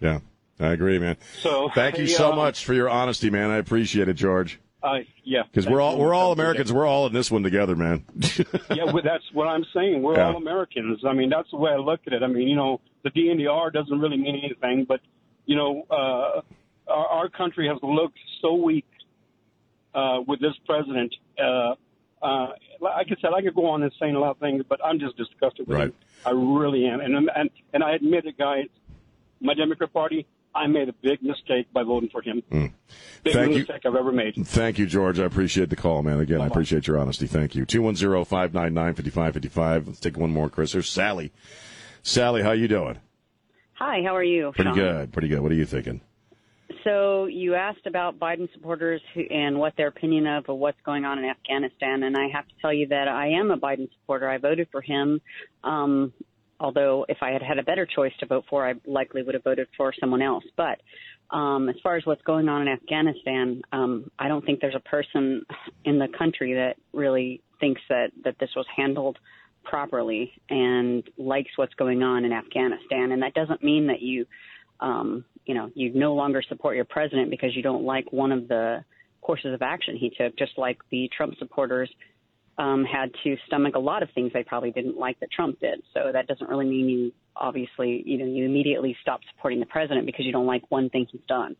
Yeah, I agree, man. So Thank you so uh, much for your honesty, man. I appreciate it, George. Uh, yeah, Because we're all we're all. Americans. We're all in this one together, man. (laughs) yeah, well, that's what I'm saying. We're Yeah. all Americans. I mean, that's the way I look at it. I mean, you know, the D and R doesn't really mean anything, but you know, uh, our, our country has looked so weak uh, with this president. Uh, uh, like I said, I could go on and saying a lot of things, but I'm just disgusted with Right. him. I really am, and and and I admit it, guys. My Democrat Party, I made a big mistake by voting for him. Biggest Hmm. Thank you. mistake I've ever made. Thank you, George. I appreciate the call, man. Again, I appreciate your honesty. Thank you. 210-599-5555. Let's take one more, Chris. There's Sally. Sally, how you doing? Hi, how are you? Pretty Sean? good. Pretty good. What are you thinking? So you asked about Biden supporters who, and what their opinion of, of what's going on in Afghanistan, and I have to tell you that I am a Biden supporter. I voted for him. Um, although if I had had a better choice to vote for, I likely would have voted for someone else. But um, as far as what's going on in Afghanistan, um, I don't think there's a person in the country that really thinks that that this was handled properly and likes what's going on in Afghanistan. And that doesn't mean that you, um, you know, you no longer support your president because you don't like one of the courses of action he took. Just like the Trump supporters um, had to stomach a lot of things they probably didn't like that Trump did. So that doesn't really mean you obviously, you know, you immediately stop supporting the president because you don't like one thing he's done.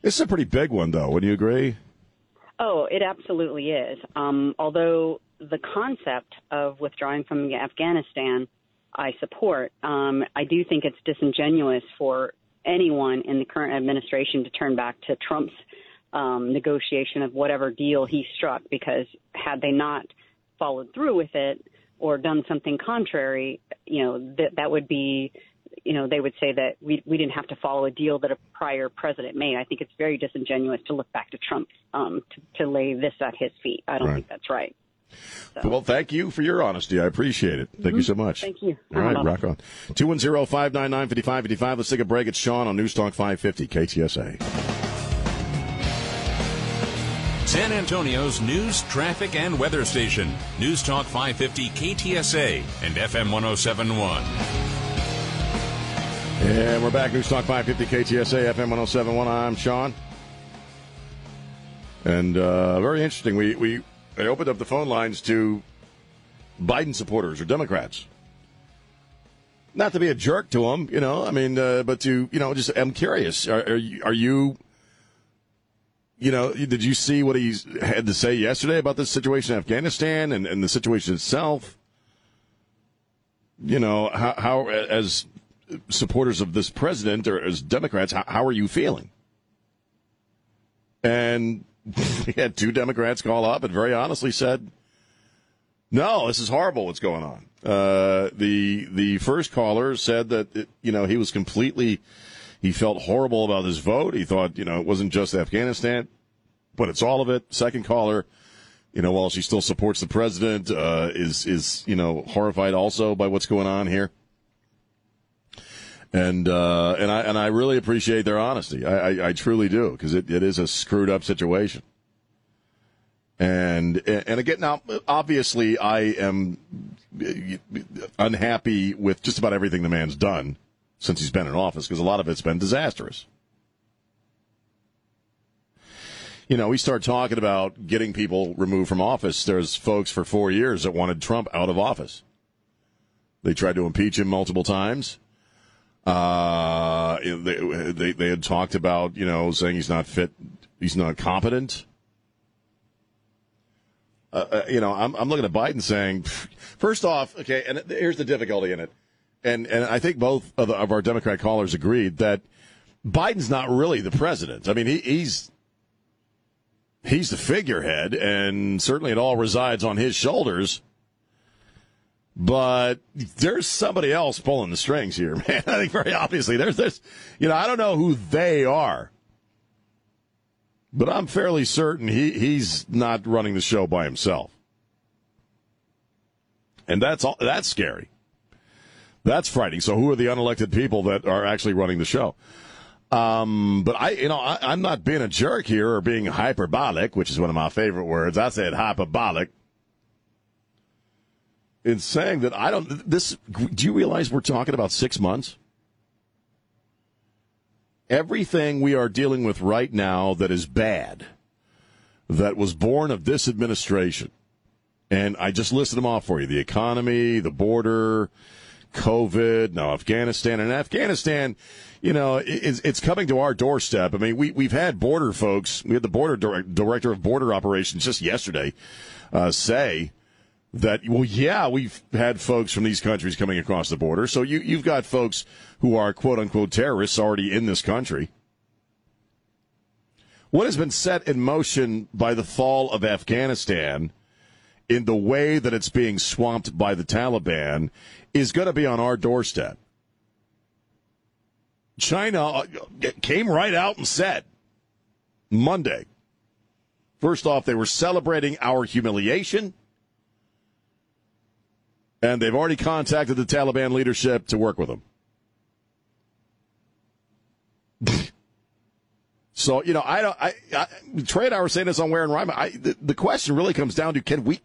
This is a pretty big one, though. Wouldn't you agree? Oh, it absolutely is. Um, although the concept of withdrawing from Afghanistan, I support. Um, I do think it's disingenuous for anyone in the current administration to turn back to Trump's um, negotiation of whatever deal he struck, because had they not followed through with it or done something contrary, you know, that that would be you know, they would say that we we didn't have to follow a deal that a prior president made. I think it's very disingenuous to look back to Trump um, to, to lay this at his feet. I don't Right. think that's right. Well, thank you for your honesty. I appreciate it. Thank you so much. Thank you. All right, rock on. 210-599-5555. Let's take a break. It's Sean on News Talk 550 KTSA. San Antonio's news, traffic, and weather station. News Talk 550 KTSA and FM 1071. And we're back. News Talk 550 KTSA, FM 1071. I'm Sean. And uh, very interesting. We, we opened up the phone lines to Biden supporters or Democrats. Not to be a jerk to them, you know, I mean, uh, but to, you know, just, I'm curious. Are, are, you, are you, you know, did you see what he had to say yesterday about the situation in Afghanistan and, and the situation itself? You know, how, how as supporters of this president or as Democrats, how, how are you feeling? And (laughs) we had two Democrats call up and very honestly said, "No, this is horrible. What's going on?" Uh, the the first caller said that it, you know he was completely he felt horrible about his vote. He thought you know it wasn't just Afghanistan, but it's all of it. Second caller, you know, while she still supports the president, uh, is is you know horrified also by what's going on here and uh, and I and I really appreciate their honesty. I, I, I truly do because it, it is a screwed up situation. And and again, now obviously I am unhappy with just about everything the man's done since he's been in office because a lot of it's been disastrous. You know, we start talking about getting people removed from office. There's folks for four years that wanted Trump out of office. They tried to impeach him multiple times. Uh, they, they they had talked about you know saying he's not fit, he's not competent. Uh, uh, you know, I'm I'm looking at Biden saying, (laughs) first off, okay, and here's the difficulty in it, and and I think both of, the, of our Democrat callers agreed that Biden's not really the president. I mean, he, he's he's the figurehead, and certainly it all resides on his shoulders. But there's somebody else pulling the strings here, (laughs) man. I think very obviously there's this, you know, I don't know who they are, But I'm fairly certain he, he's not running the show by himself. And that's all, that's scary. That's frightening. So who are the unelected people that are actually running the show? Um, but I, you know, I, I'm not being a jerk here or being hyperbolic, which is one of my favorite words. I said hyperbolic in saying that I don't. This. Do you realize we're talking about six months? Everything we are dealing with right now that is bad, that was born of this administration, and I just listed them off for you: the economy, the border, COVID, now Afghanistan, and Afghanistan. You know, it's, it's coming to our doorstep. I mean, we we've had border folks. We had the border direct, director of border operations just yesterday uh, say that well yeah we've had folks from these countries coming across the border so you you've got folks who are quote unquote terrorists already in this country what has been set in motion by the fall of Afghanistan in the way that it's being swamped by the Taliban is going to be on our doorstep China uh, came right out and said Monday first off they were celebrating our humiliation and they've already contacted the Taliban leadership to work with them. (laughs) so you know, I don't. I, I Trey and I were saying this on Ware and Rima. I, the, the question really comes down to can we,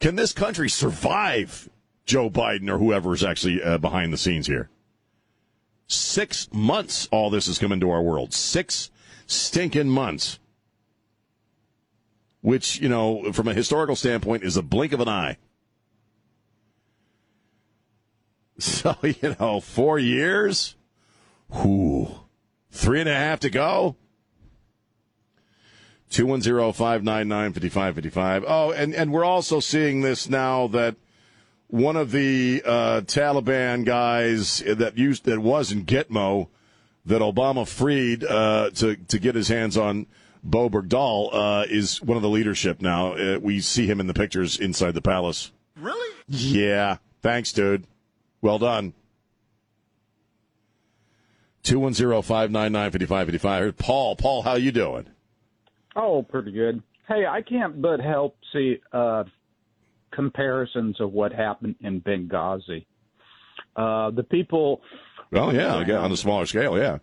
can this country survive Joe Biden or whoever is actually uh, behind the scenes here? Six months, all this has come into our world. Six stinking months. Which, you know, from a historical standpoint, is a blink of an eye. (laughs) So, you know, four years? Whew. Three and a half to go? 210-599-5555. Oh, and, and we're also seeing this now that one of the uh, Taliban guys that used that was in Gitmo that Obama freed uh, to to get his hands on Bowe Bergdahl uh, is one of the leadership now. Uh, we see him in the pictures inside the palace. Really? Yeah. Thanks, dude. Well done. 210-599-5555. Here's Paul. Paul, how you doing? Oh, pretty good. Hey, I can't but help see uh, comparisons of what happened in Benghazi. Uh, the people. Oh yeah, again, on a smaller scale, yeah.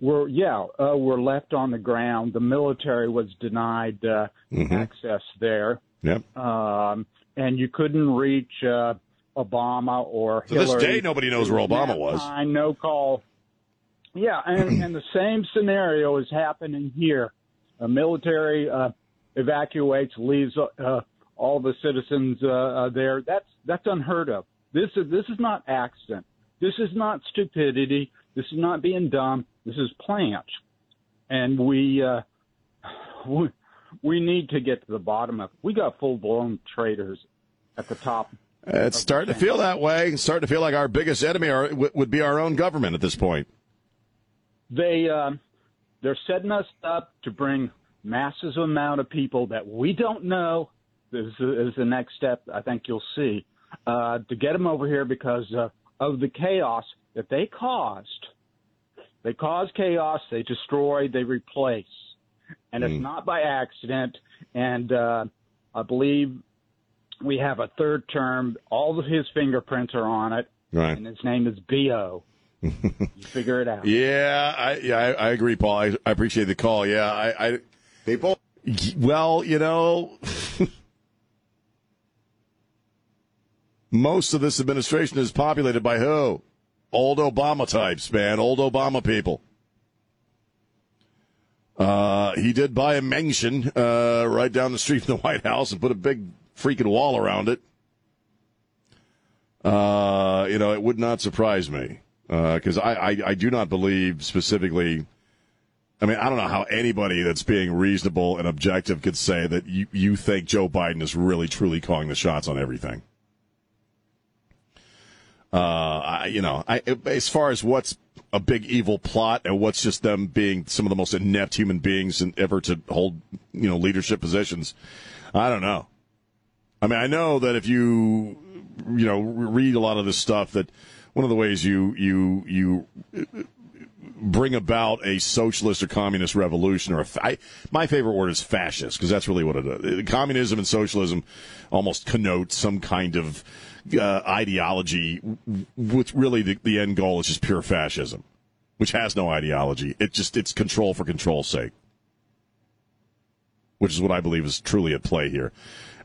Were yeah, uh, were left on the ground. The military was denied uh, Mhm. access there, Yep. um, and you couldn't reach uh, Obama or To this day, nobody knows where Obama was. time, no call. Yeah, and, (clears throat) and the same scenario is happening here. A military uh, evacuates, leaves uh, all the citizens uh, uh, there. That's that's unheard of. This is this is not accident. This is not stupidity. This is not being dumb. This is planned, and we uh, we we need to get to the bottom of. it. We got full blown traitors at the top. It's starting to feel that way. It's starting to feel like our biggest enemy are, w- would be our own government at this point. They um, they're setting us up to bring massive amount of people that we don't know. This is the next step. I think you'll see uh, to get them over here because uh, of the chaos that they caused. They cause chaos. They destroy. They replace, and it's not by accident. And uh, I believe we have a third term. All of his fingerprints are on it, Right. and his name is Bo. You figure it out. Yeah, I yeah, I, I agree, Paul. I, I appreciate the call. Yeah, I, I people. Well, you know, (laughs) most of this administration is populated by who? Old Obama types, man. Old Obama people. Uh, he did buy a mansion uh, right down the street from the (laughs) White House and put a big freaking wall around it. Uh, you know, it would not surprise me because I, I, I do not believe specifically. I mean, I don't know how anybody that's being reasonable and objective could say that you, you think Joe Biden is really truly calling the shots on everything. Uh, I, you know, I, as far as what's a big evil plot and what's just them being some of the most inept human beings in, ever to hold, you know, leadership positions, I don't know. I mean, I know that if you, you know, read a lot of this stuff, that one of the ways you you you bring about a socialist or communist revolution or a fa- I, my favorite word is fascist because that's really what it is. Communism and socialism almost connote some kind of uh, ideology, which really the, the end goal is just pure fascism, which has no ideology. It just it's control for control's sake, which is what I believe is truly at play here.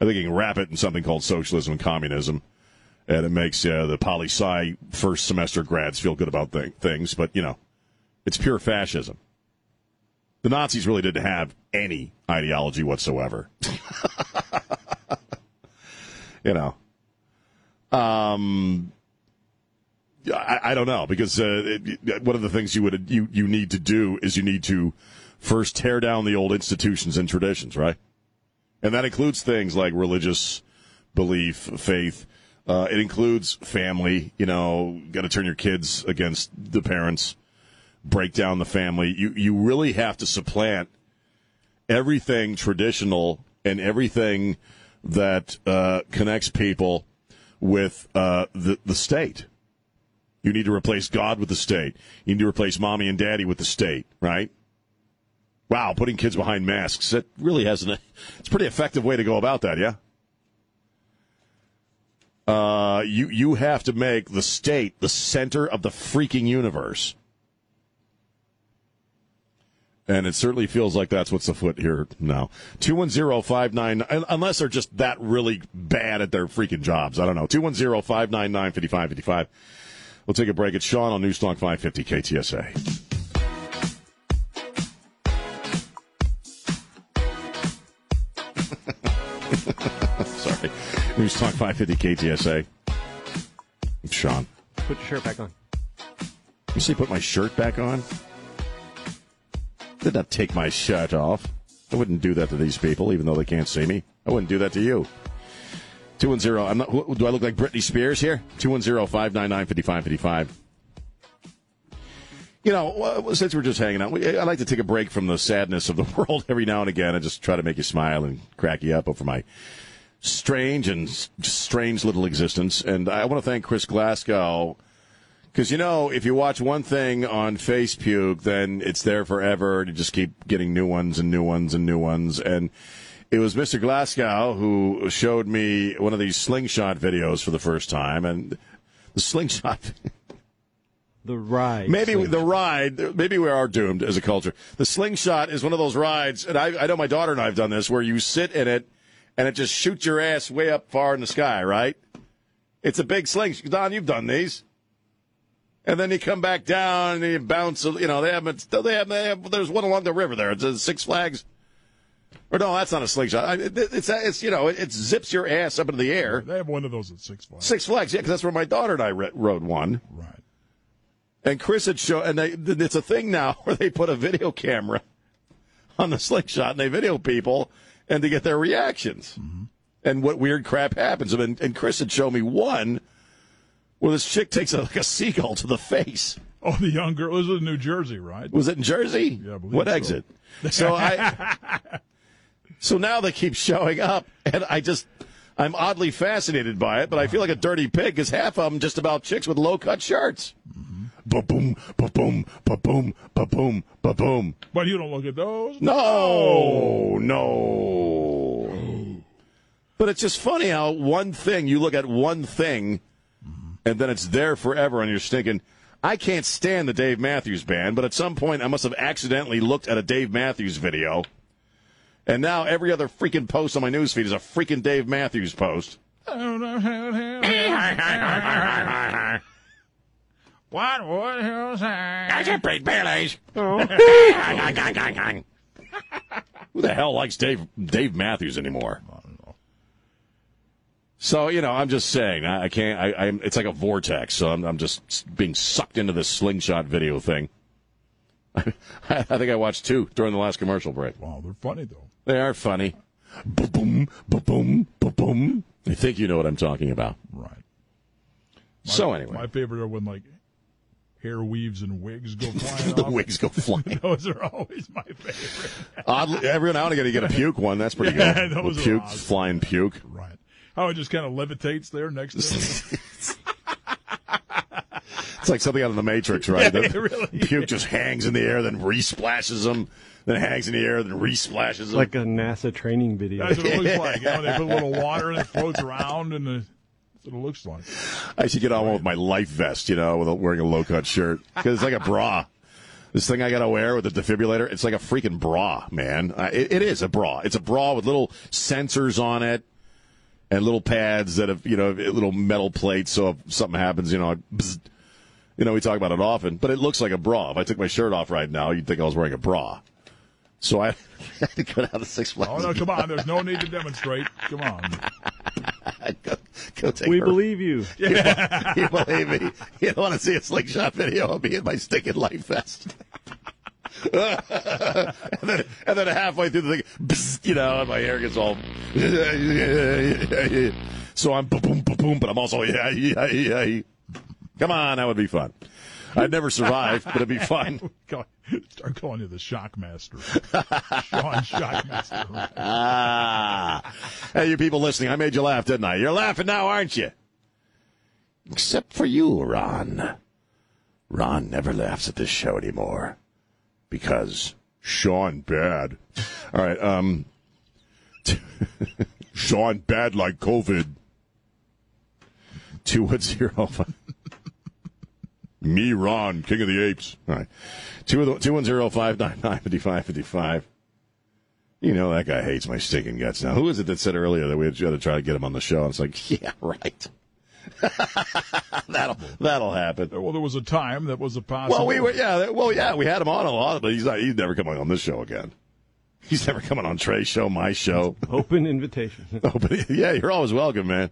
I think you can wrap it in something called socialism and communism and it makes uh, the poli sci first semester grads feel good about th- things. But you know, it's pure fascism. The Nazis really didn't have any ideology whatsoever. (laughs) you know, um, I, I don't know because uh, it, one of the things you would you you need to do is you need to first tear down the old institutions and traditions, right? And that includes things like religious belief, faith. Uh, it includes family. You know, got to turn your kids against the parents, break down the family. You you really have to supplant everything traditional and everything that uh, connects people with uh, the the state. You need to replace God with the state. You need to replace mommy and daddy with the state, right? Wow, putting kids behind masks. That really has an it's a pretty effective way to go about that, yeah? Uh, you you have to make the state the center of the freaking universe. And it certainly feels like that's what's afoot here now. 210 unless they're just that really bad at their freaking jobs. I don't know. 210 599 5555. We'll take a break. It's Sean on Newstalk 550 KTSA. Sorry. Newstalk 550 KTSA. I'm Sean. Put your shirt back on. You say put my shirt back on? Did not take my shirt off. I wouldn't do that to these people, even though they can't see me. I wouldn't do that to you. 210. I'm not, who- do I look like Britney Spears here? 210 599 5555. You know, uh, since we're just hanging out, we- I like to take a break from the sadness of the (laughs) world every now and again and just try to make you smile and crack you up over my strange and strange little existence. And I want to thank Chris Glasgow because you know, if you watch one thing on Face Puke, then it's there forever. and You just keep getting new ones and new ones and new ones. And it was Mr. Glasgow who showed me one of these slingshot videos for the first time, and the slingshot. (laughs) The ride. Maybe the ride. Maybe we are doomed as a culture. The slingshot is one of those rides, and I, I know my daughter and I have done this, where you sit in it, and it just shoots your ass way up far in the sky. Right? It's a big sling. Don, you've done these. And then you come back down and you bounce. You know they have. They have. They have there's one along the river there. It's a Six Flags. Or no, that's not a slingshot. It's it's you know it, zips your ass up into the air. They have one of those at Six Flags. Six Flags, yeah, because that's where my daughter and I re- rode one. Right. And Chris had shown, and they, it's a thing now (laughs) where they put a video camera on the slingshot and they video people and to get their reactions mm-hmm. and what weird crap happens. And, and Chris had shown me one where this chick takes a, like a seagull to the face. Oh, the young girl was in New Jersey, right? Was it in Jersey? Yeah, I believe what so. exit? (laughs) So I. so now they keep showing up, and I just. I'm oddly fascinated by it, but I feel like a dirty pig because half of them just about chicks with low cut shirts. Mm-hmm. Ba boom, ba boom, ba boom, ba boom, ba boom. But you don't look at those. No, no. But it's just funny how one thing, you look at one thing, and then it's there forever, and you're thinking, I can't stand the Dave Matthews Band, but at some point I must have accidentally looked at a Dave Matthews video, and now every other freaking post on my newsfeed is a freaking Dave Matthews post. (laughs) What would you say? I just paid Bailey's. Who the hell likes Dave Dave Matthews anymore? So you know, I'm just saying, I, I can't. I, I'm. It's like a vortex. So I'm, I'm just being sucked into this slingshot video thing. (laughs) I, think I watched two during the last commercial break. Wow, they're funny though. They are funny. Ba-boom, ba-boom, ba-boom. I think you know what I'm talking about. Right. So anyway, my favorite are when like hair weaves and wigs go (laughs) flying. the off. wigs go (laughs) flying. those are always my favorite. Oddly, every now and again you get a puke one. That's pretty (laughs) Yeah, good. those A are puke, awesome. flying puke. Right. How it just kind of levitates there next to him. It's like something out of the Matrix, right? Yeah, The really puke just hangs in the air, then resplashes them, then hangs in the air, then resplashes them. like a NASA training video. That's what it looks like. You know, they put a little water and it floats around, and that's what it looks like. I should get on one with my life vest, you know, with a, wearing a low cut shirt because it's like a bra. This thing I got to wear with the defibrillator, it's like a freaking bra, man. Uh, it, it is a bra. It's a bra with little sensors on it and little pads that have, you know, little metal plates. So if something happens, you know, I- bzz. you know, we talk about it often, but it looks like a bra. If I took my shirt off right now, you'd think I was wearing a bra. So I (laughs) had to go down to Six Flags. Oh no, come on! There's no need to demonstrate. Come on. (laughs) Go take we a- believe you. (laughs) You, you believe me? You don't want to see a slingshot video of me in my stinking life vest. (laughs) and, then, and then halfway through the thing, bzz, you know, and my hair gets all. (laughs) so I'm boom, boom, boom, boom, but I'm also yeah, yeah, yeah. Come on, that would be fun. I'd never survive, but it'd be fun. (laughs) Start calling you the Shockmaster. (laughs) Sean Shockmaster. Ah. Hey, you people listening, I made you laugh, didn't I? You're laughing now, aren't you? Except for you, Ron. Ron never laughs at this show anymore because Sean bad. All right, um, (laughs) Sean bad like COVID. 210 me, Ron, King of the Apes. All right. 210 two one zero five nine nine fifty five fifty five. You know that guy hates my stinking guts now. Who is it that said earlier that we had to try to get him on the show? And it's like, (laughs) yeah, right. (laughs) that'll that'll happen. Well, there was a time that was a possible. Well, we were yeah. Well, yeah, we had him on a lot, but he's not. He's never coming on this show again. He's never coming on Trey's show, my show. Open invitation. (laughs) Yeah, you're always welcome, man.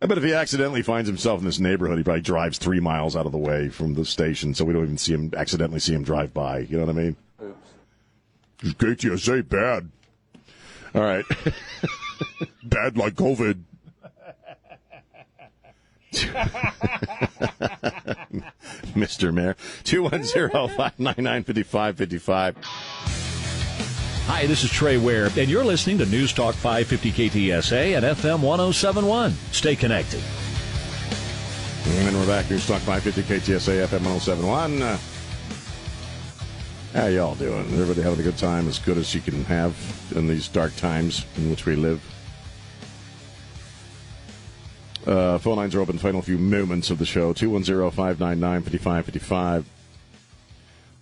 I bet if he accidentally finds himself in this neighborhood, he probably drives three miles out of the way from the station, so we don't even see him accidentally see him drive by. You know what I mean? Oops. KTSA bad. All right. (laughs) bad like COVID. (laughs) (laughs) Mr. Mayor. 210-599-5555. Hi, this is Trey Ware, and you're listening to News Talk 550 KTSA and FM 1071. Stay connected. And we're back. News Talk 550 KTSA FM 1071. Uh, how y'all doing? Everybody having a good time, as good as you can have in these dark times in which we live. Uh, phone lines are open. Final few moments of the show. 210-599-5555.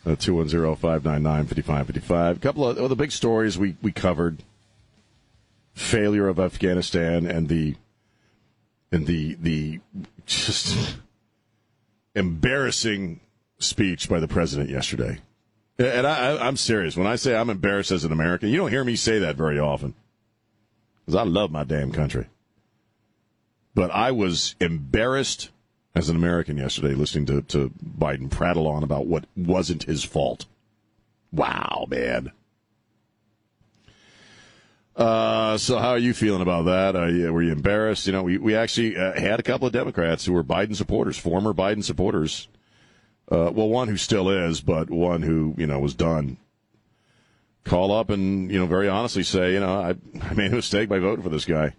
Uh, 210-599-5555. A couple of, of the big stories we, we covered. Failure of Afghanistan and the and the the just embarrassing speech by the president yesterday. And I, I, I'm serious. When I say I'm embarrassed as an American, you don't hear me say that very often. Because I love my damn country. But I was embarrassed as an American yesterday listening to, to Biden prattle on about what wasn't his fault. Wow, man. Uh, so how are you feeling about that? Were you embarrassed? You know, we, we actually uh, had a couple of Democrats who were Biden supporters, former Biden supporters. Uh, well, one who still is, but one who, you know, was done. Call up and, you know, very honestly say, you know, I, I made a mistake by voting for this guy.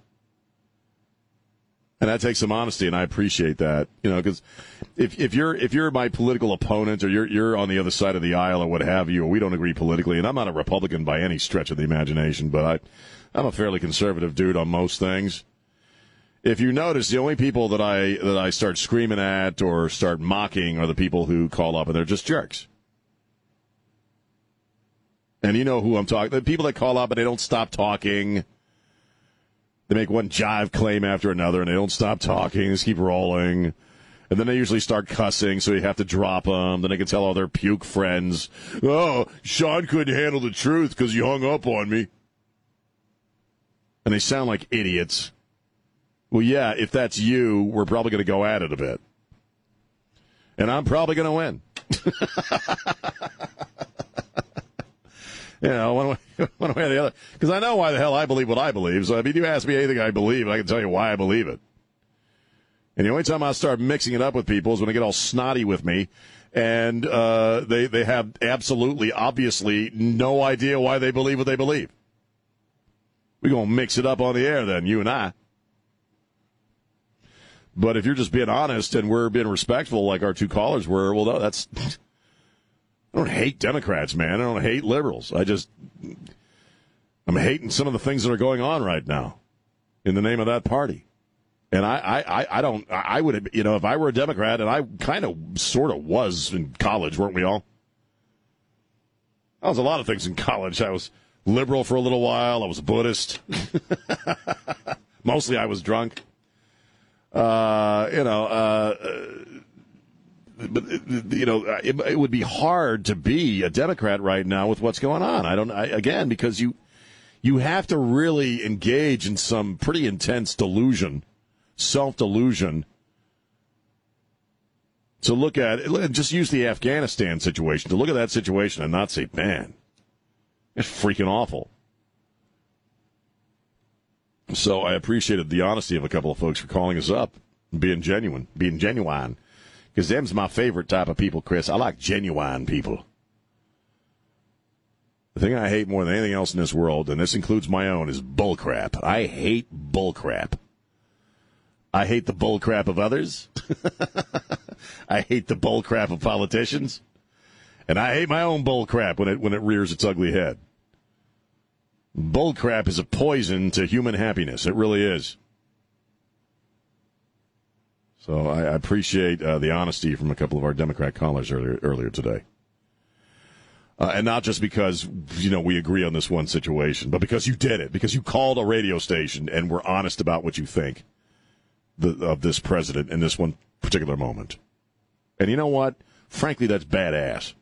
And that takes some honesty, and I appreciate that. You know, because if if you're if you're my political opponent or you're you're on the other side of the aisle or what have you, or we don't agree politically, and I'm not a Republican by any stretch of the imagination, but I I'm a fairly conservative dude on most things. If you notice, the only people that I that I start screaming at or start mocking are the people who call up and they're just jerks. And you know who I'm talking. The people that call up and they don't stop talking. They make one jive claim after another, and they don't stop talking. They Just keep rolling, and then they usually start cussing, so you have to drop them. Then they can tell all their puke friends, "Oh, Sean couldn't handle the truth because he hung up on me," and they sound like idiots. Well, yeah, if that's you, we're probably going to go at it a bit, and I'm probably going to win. (laughs) you know, one way, (laughs) one way or the other. Because I know why the hell I believe what I believe. So, I mean, you ask me anything I believe, I can tell you why I believe it. And the only time I start mixing it up with people is when they get all snotty with me and uh, they, they have absolutely, obviously, no idea why they believe what they believe. We're going to mix it up on the air then, you and I. But if you're just being honest and we're being respectful, like our two callers were, well, no, that's. (laughs) I don't hate Democrats, man. I don't hate liberals. I just. I'm hating some of the things that are going on right now in the name of that party. And I, I, I- don't, I would, you know, if I were a Democrat, and I kind of sort of was in college, weren't we all? I was a lot of things in college. I was liberal for a little while. I was a Buddhist. (laughs) Mostly I was drunk. Uh, you know, uh, uh, but uh, you know, it, it would be hard to be a Democrat right now with what's going on. I don't, I, again, because you you have to really engage in some pretty intense delusion, self delusion. To look at, just use the Afghanistan situation. To look at that situation and not say, "Man, it's freaking awful." So I appreciated the honesty of a couple of folks for calling us up, being genuine, being genuine, because them's my favorite type of people, Chris. I like genuine people. The thing I hate more than anything else in this world, and this includes my own, is bullcrap. I hate bullcrap. I hate the bullcrap of others. (laughs) I hate the bullcrap of politicians, and I hate my own bullcrap when it when it rears its ugly head. Bullcrap is a poison to human happiness. It really is. So I, I appreciate uh, the honesty from a couple of our Democrat callers earlier earlier today. Uh, and not just because you know we agree on this one situation, but because you did it, because you called a radio station and were honest about what you think the, of this president in this one particular moment. And you know what? Frankly, that's badass.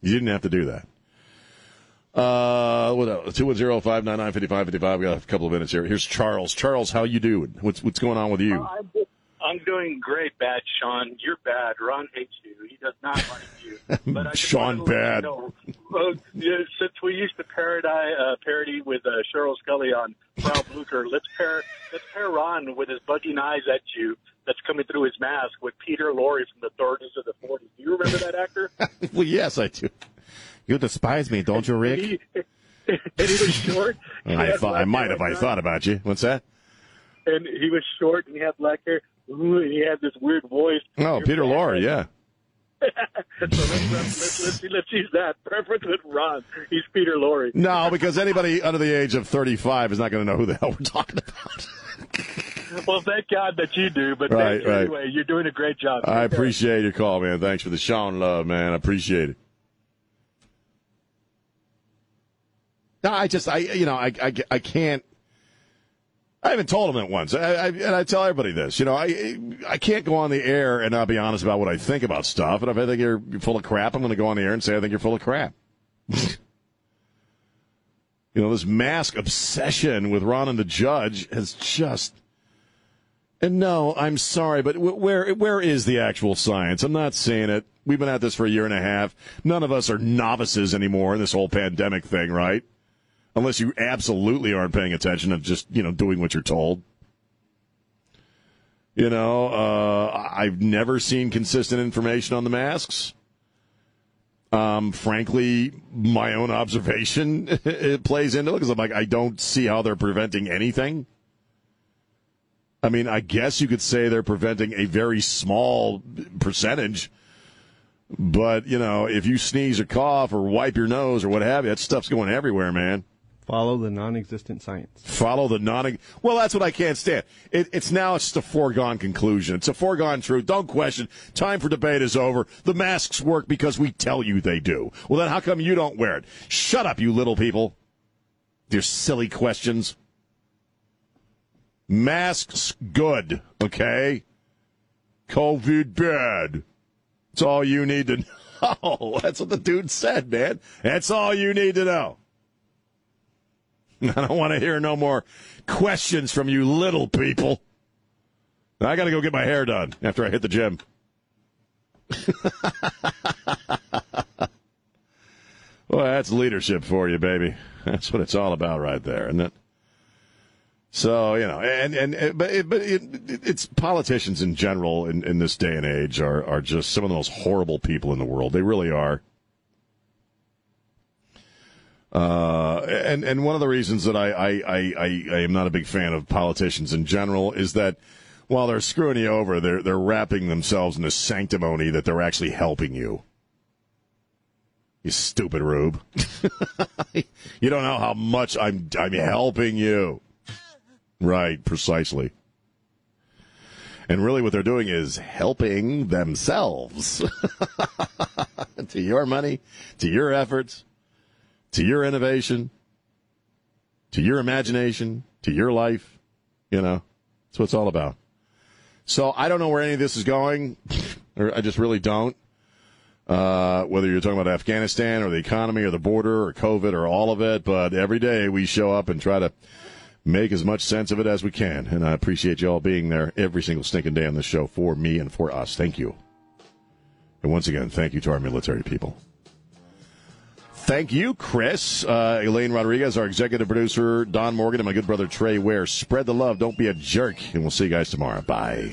You didn't have to do that. Uh, what else? Two one zero five nine nine fifty five fifty five. We got a couple of minutes here. Here's Charles. Charles, how you doing? What's what's going on with you? I'm, I'm doing great, bad Sean. You're bad. Ron hates you. He does not like you. (laughs) But I Sean wanted to let bad. you know, uh, since we used to parody, uh, parody with uh, Cheryl Scully on Frau Blucher, let's pair let's pair Ron with his bugging eyes at you that's coming through his mask with Peter Lorre from the 30s or the 40s. Do you remember that actor? (laughs) well, yes, I do. You despise me, don't you, Rick? (laughs) And he was short. (laughs) He I thought I might have. I thought about you. What's that? and he was short and he had black hair. Ooh, and he had this weird voice. Oh, Peter Lorre. Yeah. (laughs) so let's, let's, let's, let's, use that preference with Ron. He's Peter Lorre. No, because anybody under the age of thirty-five is not going to know who the hell we're talking about. Well, thank God that you do. But Right, you right. anyway. You're doing a great job. I appreciate your call, man. Thanks for the Sean love, man. I appreciate it. I just, I, you know, I, I, I can't. I haven't told him it once, I, I, and I tell everybody this. You know, I, I can't go on the air and not be honest about what I think about stuff. And if I think you're full of crap, I'm going to go on the air and say I think you're full of crap. (laughs) you know, this mask obsession with Ron and the judge has just. And no, I'm sorry, but where where is the actual science? I'm not saying it. We've been at this for a year and a half. None of us are novices anymore in this whole pandemic thing, right? Unless you absolutely aren't paying attention and just you know doing what you're told. You know, uh, I've never seen consistent information on the masks. Um, frankly, my own observation (laughs) it plays into it because I'm like, I don't see how they're preventing anything. I mean, I guess you could say they're preventing a very small percentage, but you know, if you sneeze or cough or wipe your nose or what have you, that stuff's going everywhere, man. Follow the non-existent science. Follow the non. Well, that's what I can't stand. It, it's now it's just a foregone conclusion. It's a foregone truth. Don't question. Time for debate is over. The masks work because we tell you they do. Well, then how come you don't wear it? Shut up, you little people. Your silly questions. Masks good, okay? COVID bad. That's all you need to (laughs) know. That's what the dude said, man. That's all you need to know. (laughs) I don't want to hear no more questions from you little people. I got to go get my hair done after I hit the gym. (laughs) well, that's leadership for you, baby. That's what it's all about right there, isn't it? So you know, and and but it, but it, it's politicians in general in, in this day and age are are just some of the most horrible people in the world. They really are. Uh, and and one of the reasons that I, I, I, I, am not a big fan of politicians in general is that while they're screwing you over, they're they're wrapping themselves in the sanctimony that they're actually helping you. You stupid rube. (laughs) you don't know how much I'm I'm helping you. Right, precisely. And really what they're doing is helping themselves. (laughs) to your money, to your efforts, to your innovation, to your imagination, to your life. You know, that's what it's all about. So I don't know where any of this is going, or I just really don't. Uh, whether you're talking about Afghanistan or the economy or the border or COVID or all of it, but every day we show up and try to make as much sense of it as we can. And I appreciate you all being there every single stinking day on the show for me and for us. Thank you. And once again, thank you to our military people. Thank you, Chris. Uh, Elaine Rodriguez, our executive producer, Don Morgan, and my good brother Trey Ware. Spread the love. Don't be a jerk. And we'll see you guys tomorrow. Bye.